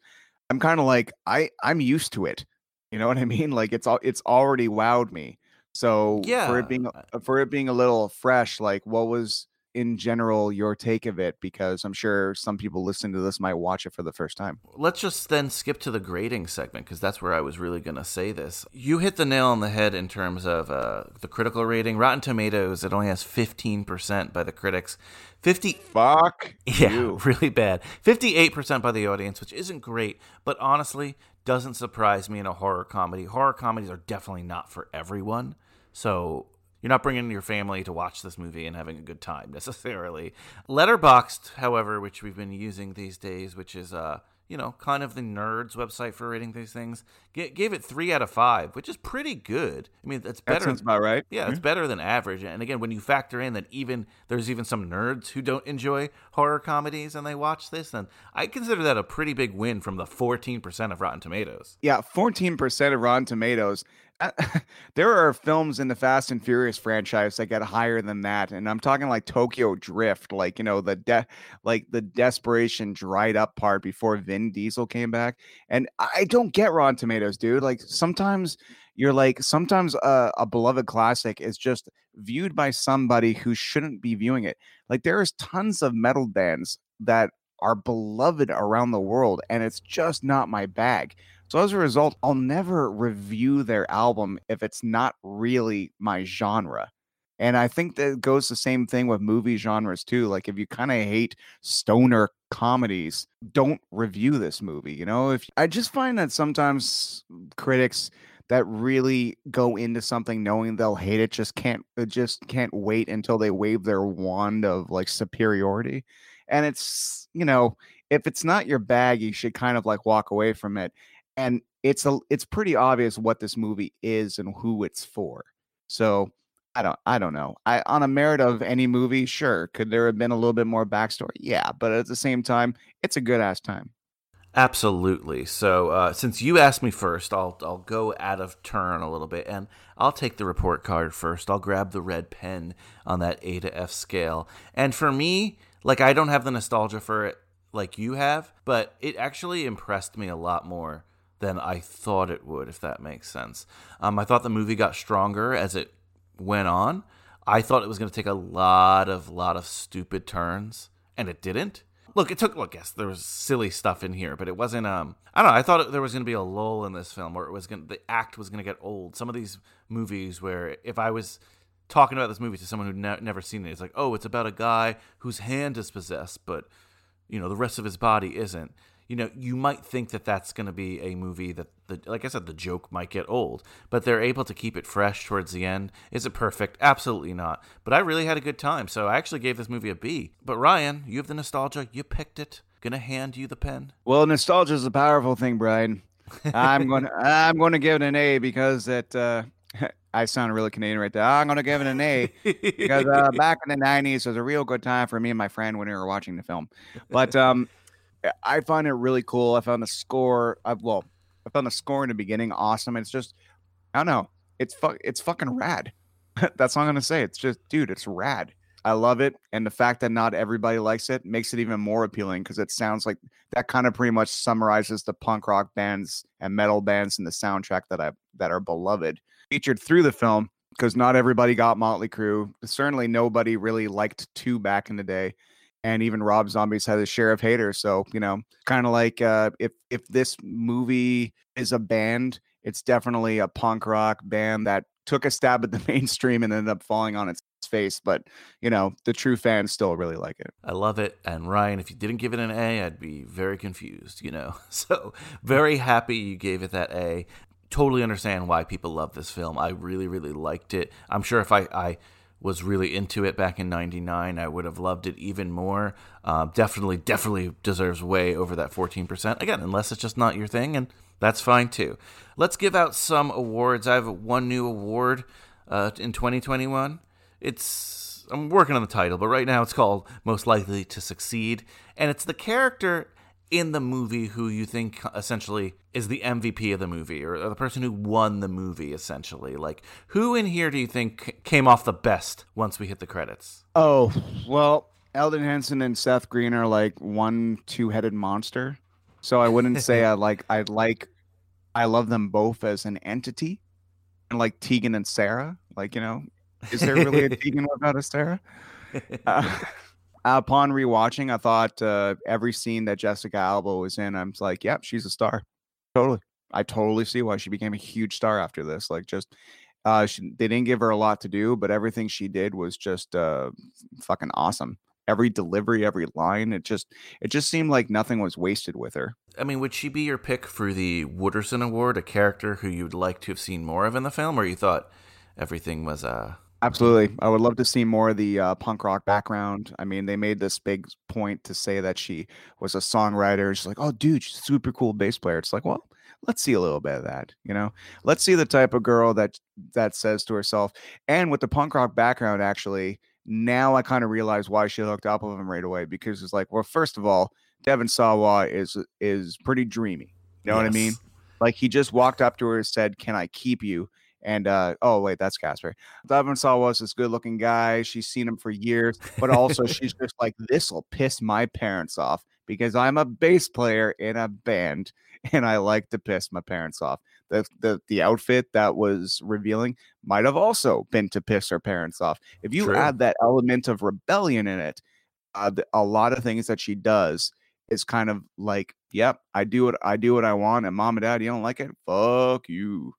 i'm kind of like i i'm used to it you know what i mean like it's all it's already wowed me so yeah. for it being for it being a little fresh like what was in general your take of it because i'm sure some people listening to this might watch it for the first time Let's just then skip to the grading segment because that's where I was really going to say this. You hit the nail on the head in terms of uh, the critical rating. Rotten Tomatoes, it only has 15% by the critics. 50 fuck Yeah, you. really bad. 58% by the audience, which isn't great, but honestly doesn't surprise me in a horror comedy. Horror comedies are definitely not for everyone. So you're not bringing your family to watch this movie and having a good time necessarily. Letterboxd, however, which we've been using these days, which is uh, you know, kind of the nerds website for rating these things, g- gave it 3 out of 5, which is pretty good. I mean, it's that better sounds about right yeah, it's better than average. And again, when you factor in that even there's even some nerds who don't enjoy horror comedies and they watch this, then I consider that a pretty big win from the 14% of Rotten Tomatoes. Yeah, 14% of Rotten Tomatoes. Uh, there are films in the Fast and Furious franchise that get higher than that, and I'm talking like Tokyo Drift, like you know the de- like the desperation dried up part before Vin Diesel came back. And I don't get Rotten Tomatoes, dude. Like sometimes you're like sometimes a, a beloved classic is just viewed by somebody who shouldn't be viewing it. Like there is tons of metal bands that are beloved around the world, and it's just not my bag. So as a result, I'll never review their album if it's not really my genre. And I think that goes the same thing with movie genres too. Like if you kind of hate stoner comedies, don't review this movie. You know, if I just find that sometimes critics that really go into something knowing they'll hate it just can't uh, just can't wait until they wave their wand of like superiority. And it's, you know, if it's not your bag, you should kind of like walk away from it and it's a it's pretty obvious what this movie is and who it's for. So I don't I don't know. I on a merit of any movie, sure. Could there have been a little bit more backstory? Yeah, but at the same time, it's a good ass time. Absolutely. So, uh, since you asked me first, I'll I'll go out of turn a little bit, and I'll take the report card first. I'll grab the red pen on that A to F scale, and for me, like I don't have the nostalgia for it like you have, but it actually impressed me a lot more than I thought it would, if that makes sense. Um, I thought the movie got stronger as it went on. I thought it was going to take a lot of lot of stupid turns, and it didn't. Look, it took. Look, yes, there was silly stuff in here, but it wasn't. Um, I don't know. I thought it, there was going to be a lull in this film, where it was going. The act was going to get old. Some of these movies, where if I was talking about this movie to someone who'd ne- never seen it, it's like, oh, it's about a guy whose hand is possessed, but you know the rest of his body isn't you know you might think that that's going to be a movie that the like i said the joke might get old but they're able to keep it fresh towards the end is it perfect absolutely not but i really had a good time so i actually gave this movie a b but ryan you have the nostalgia you picked it gonna hand you the pen? Well, nostalgia is a powerful thing, Brian. I'm going. to I'm going to give it an A because it. Uh, I sound really Canadian right there. I'm going to give it an A because uh, back in the '90s was a real good time for me and my friend when we were watching the film. But um, I find it really cool. I found the score. I, well, I found the score in the beginning awesome. It's just, I don't know. It's fu- It's fucking rad. That's all I'm gonna say. It's just, dude, it's rad. I love it, and the fact that not everybody likes it makes it even more appealing because it sounds like that kind of pretty much summarizes the punk rock bands and metal bands in the soundtrack that I that are beloved featured through the film because not everybody got Motley Crue. Certainly, nobody really liked two back in the day, and even Rob Zombies had his share of haters. So you know, kind of like uh, if if this movie is a band, it's definitely a punk rock band that took a stab at the mainstream and ended up falling on its face. But you know, the true fans still really like it. I love it. And Ryan, if you didn't give it an A, I'd be very confused, you know. So very happy you gave it that A. Totally understand why people love this film. I really, really liked it. I'm sure if I, I was really into it back in 99 i would have loved it even more. Uh, definitely definitely deserves way over that 14% again unless it's just not your thing and that's fine too. Let's give out some awards. I have one new award uh, in 2021 it's i'm working on the title but right now it's called most likely to succeed and it's the character in the movie who you think essentially is the MVP of the movie or the person who won the movie essentially like who in here do you think came off the best once we hit the credits Oh well, Elden Henson and Seth Green are like one two-headed monster. So I wouldn't say I like I like I love them both as an entity, and like Tegan and Sara. Like you know, is there really a Tegan without a Sara? Uh, upon rewatching, I thought uh, every scene that Jessica Alba was in, I'm like, yep, she's a star. Totally. I totally see why she became a huge star after this. Like, just uh, she, they didn't give her a lot to do, but everything she did was just uh, fucking awesome. Every delivery, every line, it just it just seemed like nothing was wasted with her. I mean, would she be your pick for the Wooderson Award, a character who you'd like to have seen more of in the film, or you thought everything was uh Absolutely. I would love to see more of the uh, punk rock background. I mean, they made this big point to say that she was a songwriter. She's like, oh, dude, she's a super cool bass player. It's like, well, let's see a little bit of that. You know, let's see the type of girl that that says to herself. And with the punk rock background, actually, now I kind of realize why she hooked up with him right away because it's like, well, first of all, Devon Sawa is is pretty dreamy. You know what I mean? Like he just walked up to her and said, "Can I keep you?" And uh, oh wait, that's Casper. Devon Sawa is this good-looking guy. She's seen him for years, but also she's just like, "This will piss my parents off because I'm a bass player in a band, and I like to piss my parents off." The the the outfit that was revealing might have also been to piss her parents off. If you True. add that element of rebellion in it, uh, a lot of things that she does is kind of like, yep, I do what I do what I want, and mom and dad, you don't like it, fuck you.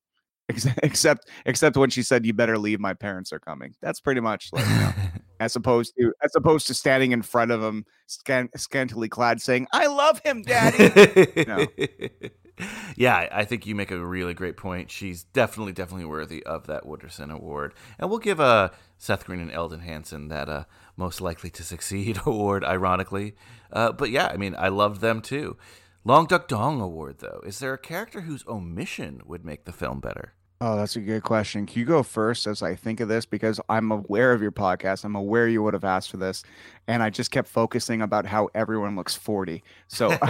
Ex- Except, except when she said, "You better leave. My parents are coming." That's pretty much like, you know, as opposed to as opposed to standing in front of him, scan- scantily clad, saying, "I love him, daddy." No. yeah, I- think you make a really great point. She's definitely, definitely worthy of that Wooderson Award, and we'll give uh, Seth Green and Elden Henson that uh, most likely to succeed award. Ironically, uh, but yeah, I mean, I loved them too. Long Duck Dong Award, though, is there a character whose omission would make the film better? Oh, that's a good question. Can you go first as I think of this? Because I'm aware of your podcast. I'm aware you would have asked for this. And I just kept focusing about how everyone looks 40. So,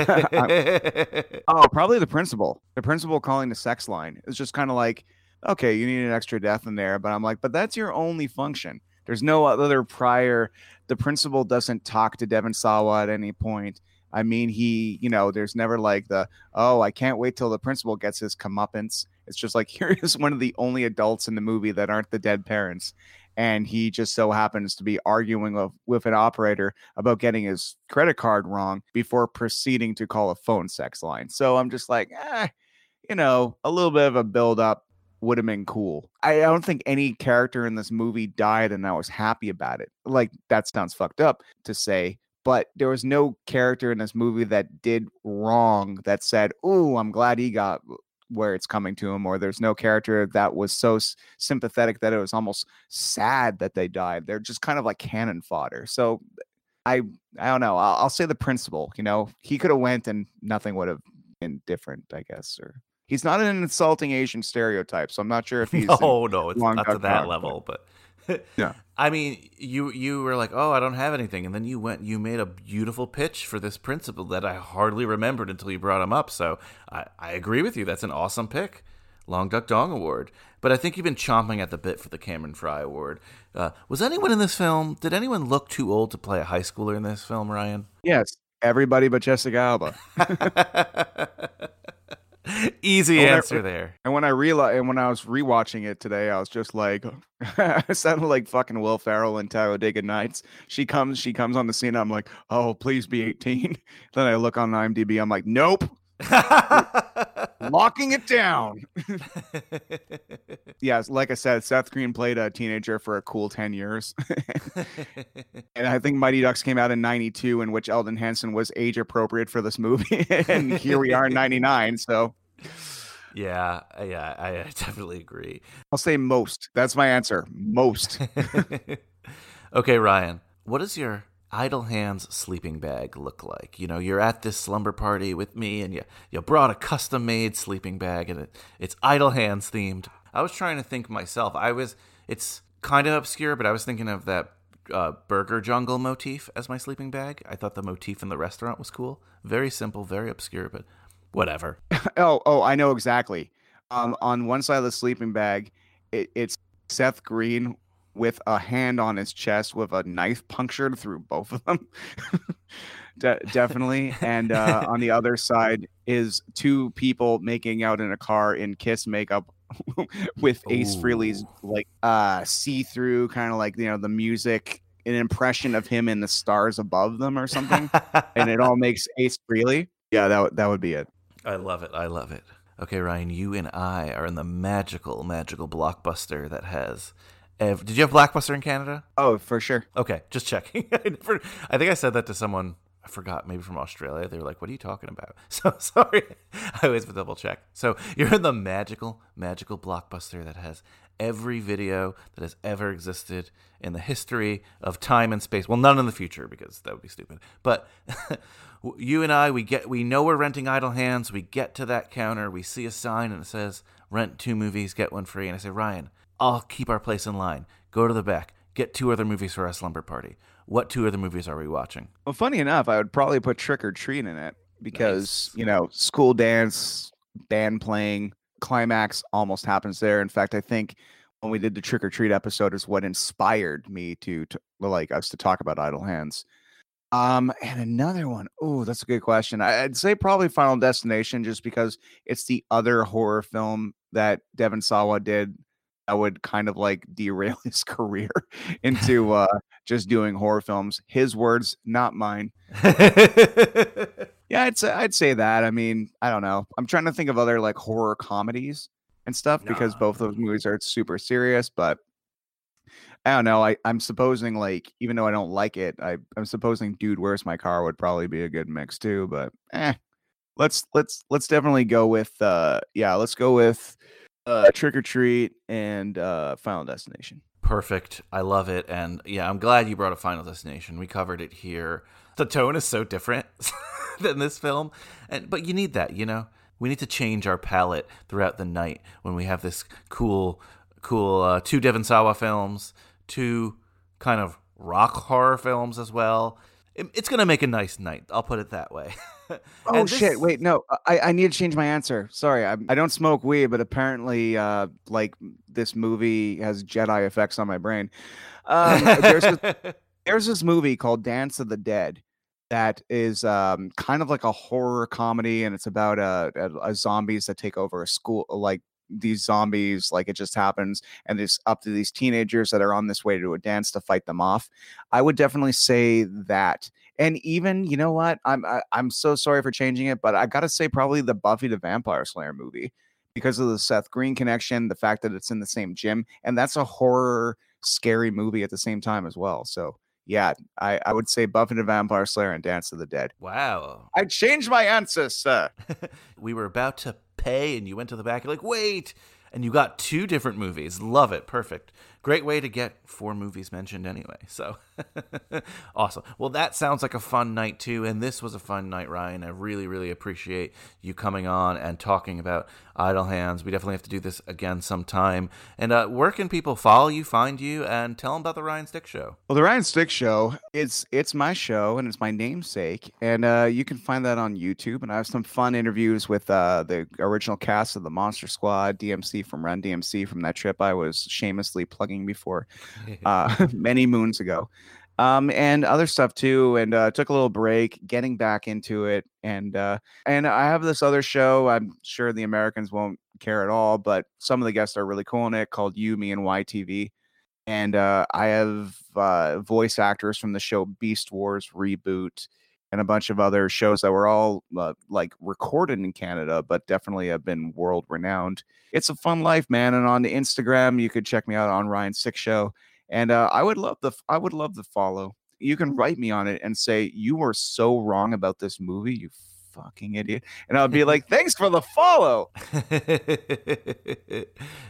oh, probably the principal. The principal calling the sex line is just kind of like, okay, you need an extra death in there. But I'm like, but that's your only function. There's no other prior. The principal doesn't talk to Devon Sawa at any point. I mean, he, you know, there's never like the, oh, I can't wait till the principal gets his comeuppance. It's just like here is one of the only adults in the movie that aren't the dead parents. And he just so happens to be arguing with, with an operator about getting his credit card wrong before proceeding to call a phone sex line. So I'm just like, eh, you know, a little bit of a build up would have been cool. I I don't think any character in this movie died and I was happy about it. Like that sounds fucked up to say, but there was no character in this movie that did wrong that said, "Oh, I'm glad he got where it's coming to him," or there's no character that was so s- sympathetic that it was almost sad that they died. They're just kind of like cannon fodder. So I I don't know. I'll, I'll say the principal. You know, he could have went and nothing would have been different. I guess, or he's not an insulting Asian stereotype, so I'm not sure if he's. no, no, it's not to that level, but Yeah. I mean, you you were like, "Oh, I don't have anything," and then you went, you made a beautiful pitch for this principal that I hardly remembered until you brought him up. So I, I agree with you. That's an awesome pick, Long Duck Dong Award. But I think you've been chomping at the bit for the Cameron Fry Award. Uh, was anyone in this film? Did anyone look too old to play a high schooler in this film, Ryan? Yes, everybody but Jessica Alba. Easy answer there. And when I realized, and when I was rewatching it today, I was just like, I sounded like fucking Will Ferrell in Talladega Nights. She comes, she comes on the scene. I'm like, oh, please be 18. then I look on IMDb. I'm like, nope, locking it down. yes, like I said, Seth Green played a teenager for a cool 10 years. and I think Mighty Ducks came out in 92, in which Elden Henson was age appropriate for this movie. and here we are in 99. So yeah, uh, yeah, I, I definitely agree. I'll say most. That's my answer. Most. okay, Ryan, what is your idle hands sleeping bag look like? You know, you're at this slumber party with me and you, you brought a custom made sleeping bag and it, it's idle hands themed. I was trying to think myself. I was, it's kind of obscure, but I was thinking of that uh, burger jungle motif as my sleeping bag. I thought the motif in the restaurant was cool. Very simple, very obscure, but whatever. oh, oh, I know exactly. Um, on one side of the sleeping bag, it, it's Seth Green with a hand on his chest with a knife punctured through both of them. De- definitely. And uh, on the other side is two people making out in a car in kiss makeup with Ace Frehley's like uh see-through kind of like you know the music an impression of him in the stars above them or something and it all makes Ace Frehley. Yeah, that would that would be it. I love it. I love it. Okay, Ryan, you and I are in the magical, magical blockbuster that has. Did you have Blockbuster in Canada? Oh, for sure. Okay, just checking. I, never, I think I said that to someone. I forgot, maybe from Australia. They were like, "What are you talking about?" So sorry. I always double check. So you're in the magical, magical blockbuster that has every video that has ever existed in the history of time and space. Well, none in the future because that would be stupid. But you and I, we get, we know we're renting Idle Hands. We get to that counter, we see a sign and it says "Rent two movies, get one free." And I say, Ryan, I'll keep our place in line. Go to the back, get two other movies for our slumber party. What two other movies are we watching? Well, funny enough, I would probably put Trick or Treat in it because you know school dance, band playing, climax almost happens there. In fact, I think when we did the Trick or Treat episode is what inspired me to, to like us to talk about Idle Hands. Um, and another one. Oh, that's a good question. I'd say probably Final Destination, just because it's the other horror film that Devon Sawa did that would kind of like derail his career into uh just doing horror films. His words, not mine. yeah, I'd say I'd say that. I mean, I don't know. I'm trying to think of other like horror comedies and stuff because both those movies are super serious, but I don't know. I, I'm supposing like even though I don't like it, I, I'm supposing Dude, Where's My Car would probably be a good mix too, but eh. Let's let's let's definitely go with uh yeah, let's go with uh Trick or Treat and uh Final Destination. Perfect. I love it. And yeah, I'm glad you brought a Final Destination. We covered it here. The tone is so different than this film. And but you need that, you know? We need to change our palate throughout the night when we have this cool cool uh, two Devon Sawa films, two kind of rock horror films as well. It- it's going to make a nice night. I'll put it that way. Oh this- shit! Wait, no, I, I need to change my answer. Sorry, I, I don't smoke weed, but apparently, uh, like this movie has Jedi effects on my brain. Um, there's this, there's this movie called Dance of the Dead that is um, kind of like a horror comedy, and it's about uh, a, a zombies that take over a school, like these zombies, like it just happens, and it's up to these teenagers that are on this way to a dance to fight them off. I would definitely say that. And even, you know what? I'm I, I'm so sorry for changing it, but I gotta say probably the Buffy the Vampire Slayer movie because of the Seth Green connection, the fact that it's in the same gym, and that's a horror, scary movie at the same time as well. So yeah, I, I would say Buffy the Vampire Slayer and Dance of the Dead. Wow. I changed my answer, sir. we were about to pay and you went to the back you're like wait and you got two different movies love it perfect great way to get four movies mentioned anyway. So awesome. Well, that sounds like a fun night too. And this was a fun night, Ryan. I really, really appreciate you coming on and talking about Idle Hands. We definitely have to do this again sometime. And uh, where can people follow you, find you, and tell them about the Ryan Stick Show? Well, the Ryan Stick Show, it's it's my show and it's my namesake, and uh, you can find that on YouTube. And I have some fun interviews with uh, the original cast of the Monster Squad, DMC from Run DMC from that trip I was shamelessly plugging before uh, many moons ago, um, and other stuff too. And uh, took a little break, getting back into it, and uh, and I have this other show. I'm sure the Americans won't care at all, but some of the guests are really cool in it called You, Me, and YTV and uh, I have uh, voice actors from the show Beast Wars reboot and a bunch of other shows that were all uh, like recorded in Canada, but definitely have been world renowned. It's a fun life, man. And on the Instagram, you could check me out on Ryan Stick Show, and uh, I would love the I would love the follow. You can write me on it and say you were so wrong about this movie, you fucking idiot, and I'll be like, thanks for the follow.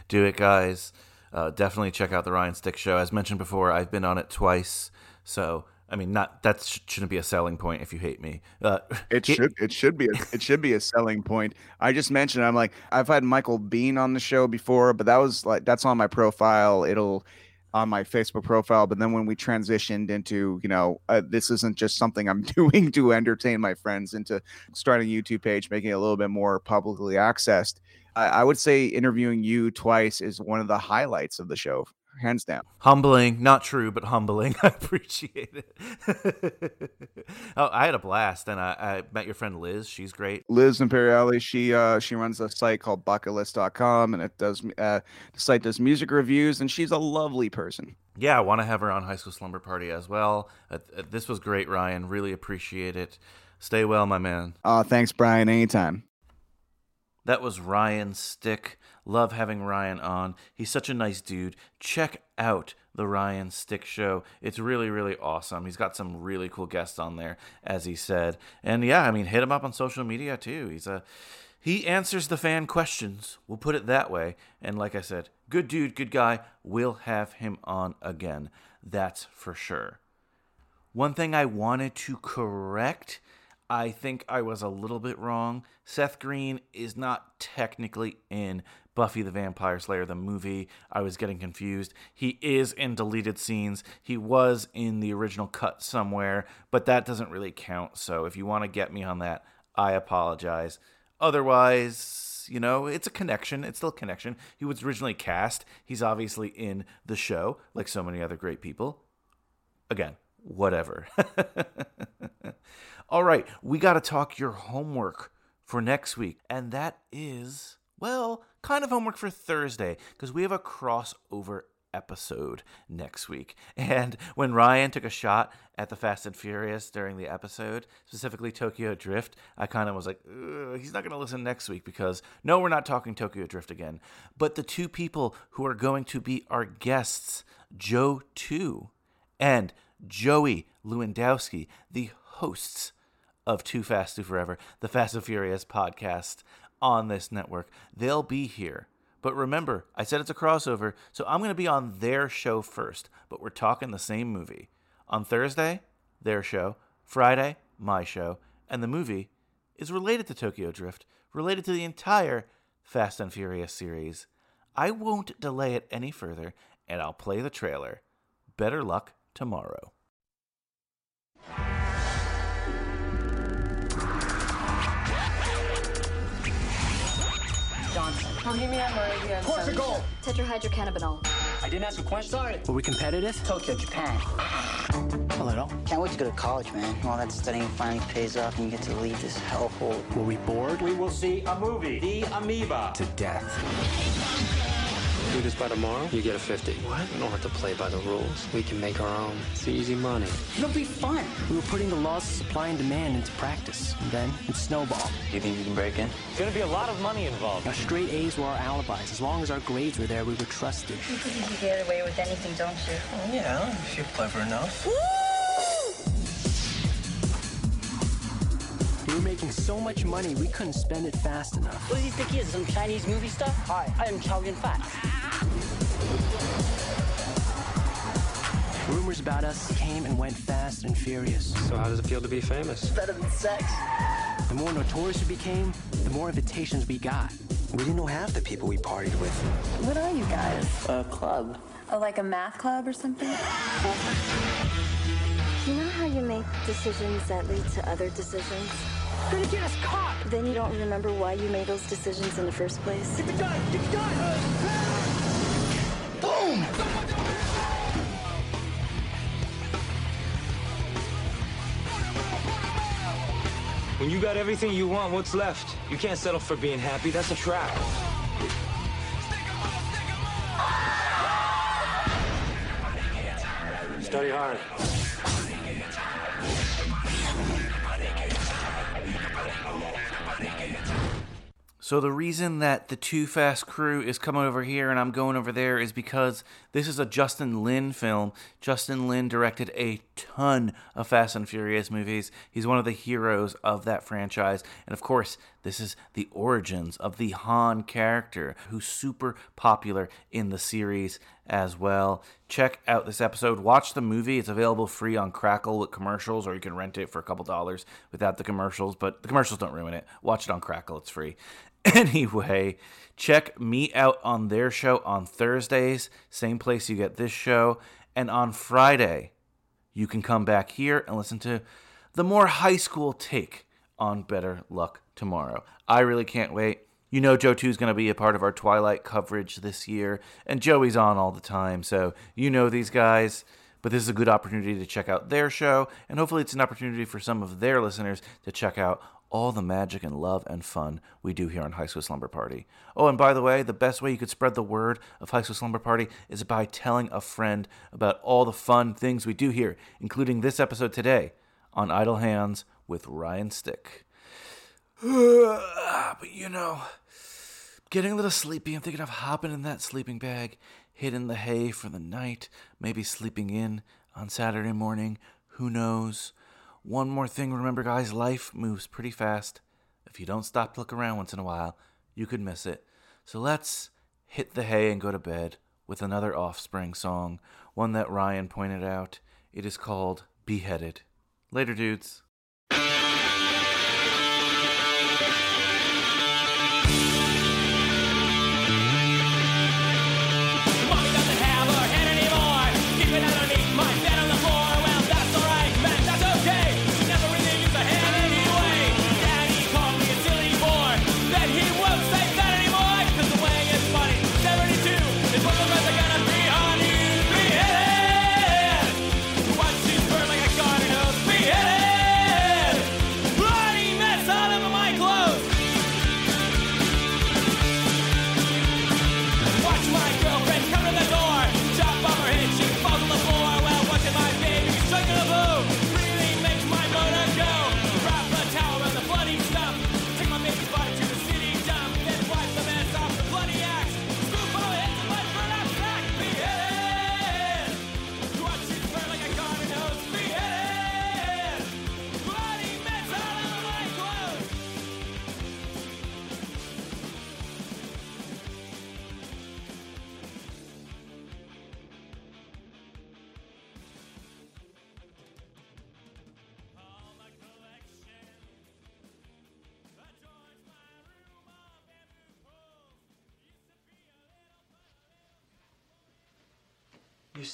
do it, guys. Uh, definitely check out the Ryan Stick Show. As mentioned before, I've been on it twice. So, I mean, not that sh- shouldn't be a selling point if you hate me. Uh, It should it should be a, it should be a selling point. I just mentioned I'm like I've had Michael Biehn on the show before, but that was like that's on my profile. It'll on my Facebook profile. But then when we transitioned into you know uh, this isn't just something I'm doing to entertain my friends into starting a YouTube page, making it a little bit more publicly accessed. I, I would say interviewing you twice is one of the highlights of the show, hands down. Humbling, not true, but humbling. I appreciate it. oh, I had a blast, and I, I met your friend Liz. She's great. Liz Imperiali, she uh she runs a site called bucketlist.com and it does uh the site does music reviews and she's a lovely person. Yeah, I want to have her on High School Slumber Party as well. Uh, uh, this was great, Ryan. Really appreciate it. Stay well, my man. Uh thanks Brian anytime. That was Ryan Stick. Love having Ryan on. He's such a nice dude. Check out the Ryan Stick Show. It's really, really awesome. He's got some really cool guests on there, as he said. And yeah, I mean, hit him up on social media too. He's a he answers the fan questions. We'll put it that way. And like I said, good dude, good guy. We'll have him on again. That's for sure. One thing I wanted to correct I think I was a little bit wrong. Seth Green is not technically in Buffy the Vampire Slayer, the movie. I was getting confused. He is in deleted scenes. He was in the original cut somewhere, but that doesn't really count. So if you want to get me on that, I apologize. Otherwise, you know, it's a connection. It's still a connection. He was originally cast. He's obviously in the show, like so many other great people. Again, whatever. All right, we got to talk your homework for next week. And that is, well, kind of homework for Thursday because we have a crossover episode next week. And when Ryan took a shot at the Fast and Furious during the episode, specifically Tokyo Drift, I kind of was like, he's not going to listen next week because no, we're not talking Tokyo Drift again. But the two people who are going to be our guests, Joe 2 and Joey Lewandowski, the hosts of Too Fast, Too Forever, the Fast and Furious podcast on this network. They'll be here. But remember, I said it's a crossover, so I'm going to be on their show first, but we're talking the same movie. On Thursday, their show. Friday, my show. And the movie is related to Tokyo Drift, related to the entire Fast and Furious series. I won't delay it any further, and I'll play the trailer. Better luck tomorrow. Portugal! Tetrahydrocannabinol. I didn't ask a question. Sorry. Were we competitive? Tokyo, Japan. A little. Can't wait to go to college, man. All that studying finally pays off and you get to leave this hellhole. Were we bored? We will see a movie, The Amoeba. To death. Do this by tomorrow, you get a 50. What? We don't have to play by the rules. We can make our own. It's easy money. It'll be fun. We were putting the laws of supply and demand into practice. And then it snowballed. Do You think you can break in? It's gonna be a lot of money involved. Our straight A's were our alibis. As long as our grades were there, we were trusted. You think you can get away with anything, don't you? Yeah, if you're clever enough. We making so much money, we couldn't spend it fast enough. What do you think he is? Some Chinese movie stuff? Hi, I am Chow Yun Fat. Rumors about us came and went fast and furious. So how does it feel to be famous? Better than sex. The more notorious we became, the more invitations we got. We didn't know half the people we partied with. What are you guys? A club. Oh, like a math club or something? You know how you make decisions that lead to other decisions? Gonna get us caught! Then you don't remember why you made those decisions in the first place? Get the gun! Get the gun! Boom! When you got everything you want, what's left? You can't settle for being happy. That's a trap. Study hard. So the reason that the Too Fast crew is coming over here and I'm going over there is because this is a Justin Lin film. Justin Lin directed a ton of Fast and Furious movies. He's one of the heroes of that franchise. And of course, this is the origins of the Han character, who's super popular in the series as well. Check out this episode. Watch the movie. It's available free on Crackle with commercials, or you can rent it for a couple dollars without the commercials, but the commercials don't ruin it. Watch it on Crackle, it's free. Anyway, check me out on their show on Thursdays, same place you get this show. And on Friday, you can come back here and listen to the more high school take on Better Luck Tomorrow. I really can't wait. You know, Joe 2 is going to be a part of our Twilight coverage this year, and Joey's on all the time, so you know these guys. But this is a good opportunity to check out their show, and hopefully, it's an opportunity for some of their listeners to check out all the magic and love and fun we do here on High School Slumber Party. Oh, and by the way, the best way you could spread the word of High School Slumber Party is by telling a friend about all the fun things we do here, including this episode today on Idle Hands with Ryan Stick. but you know, getting a little sleepy. I'm thinking of hopping in that sleeping bag, hitting the hay for the night, maybe sleeping in on Saturday morning. Who knows? One more thing, remember, guys, life moves pretty fast. If you don't stop to look around once in a while, you could miss it. So let's hit the hay and go to bed with another offspring song, one that Ryan pointed out. It is called Beheaded. Later, dudes.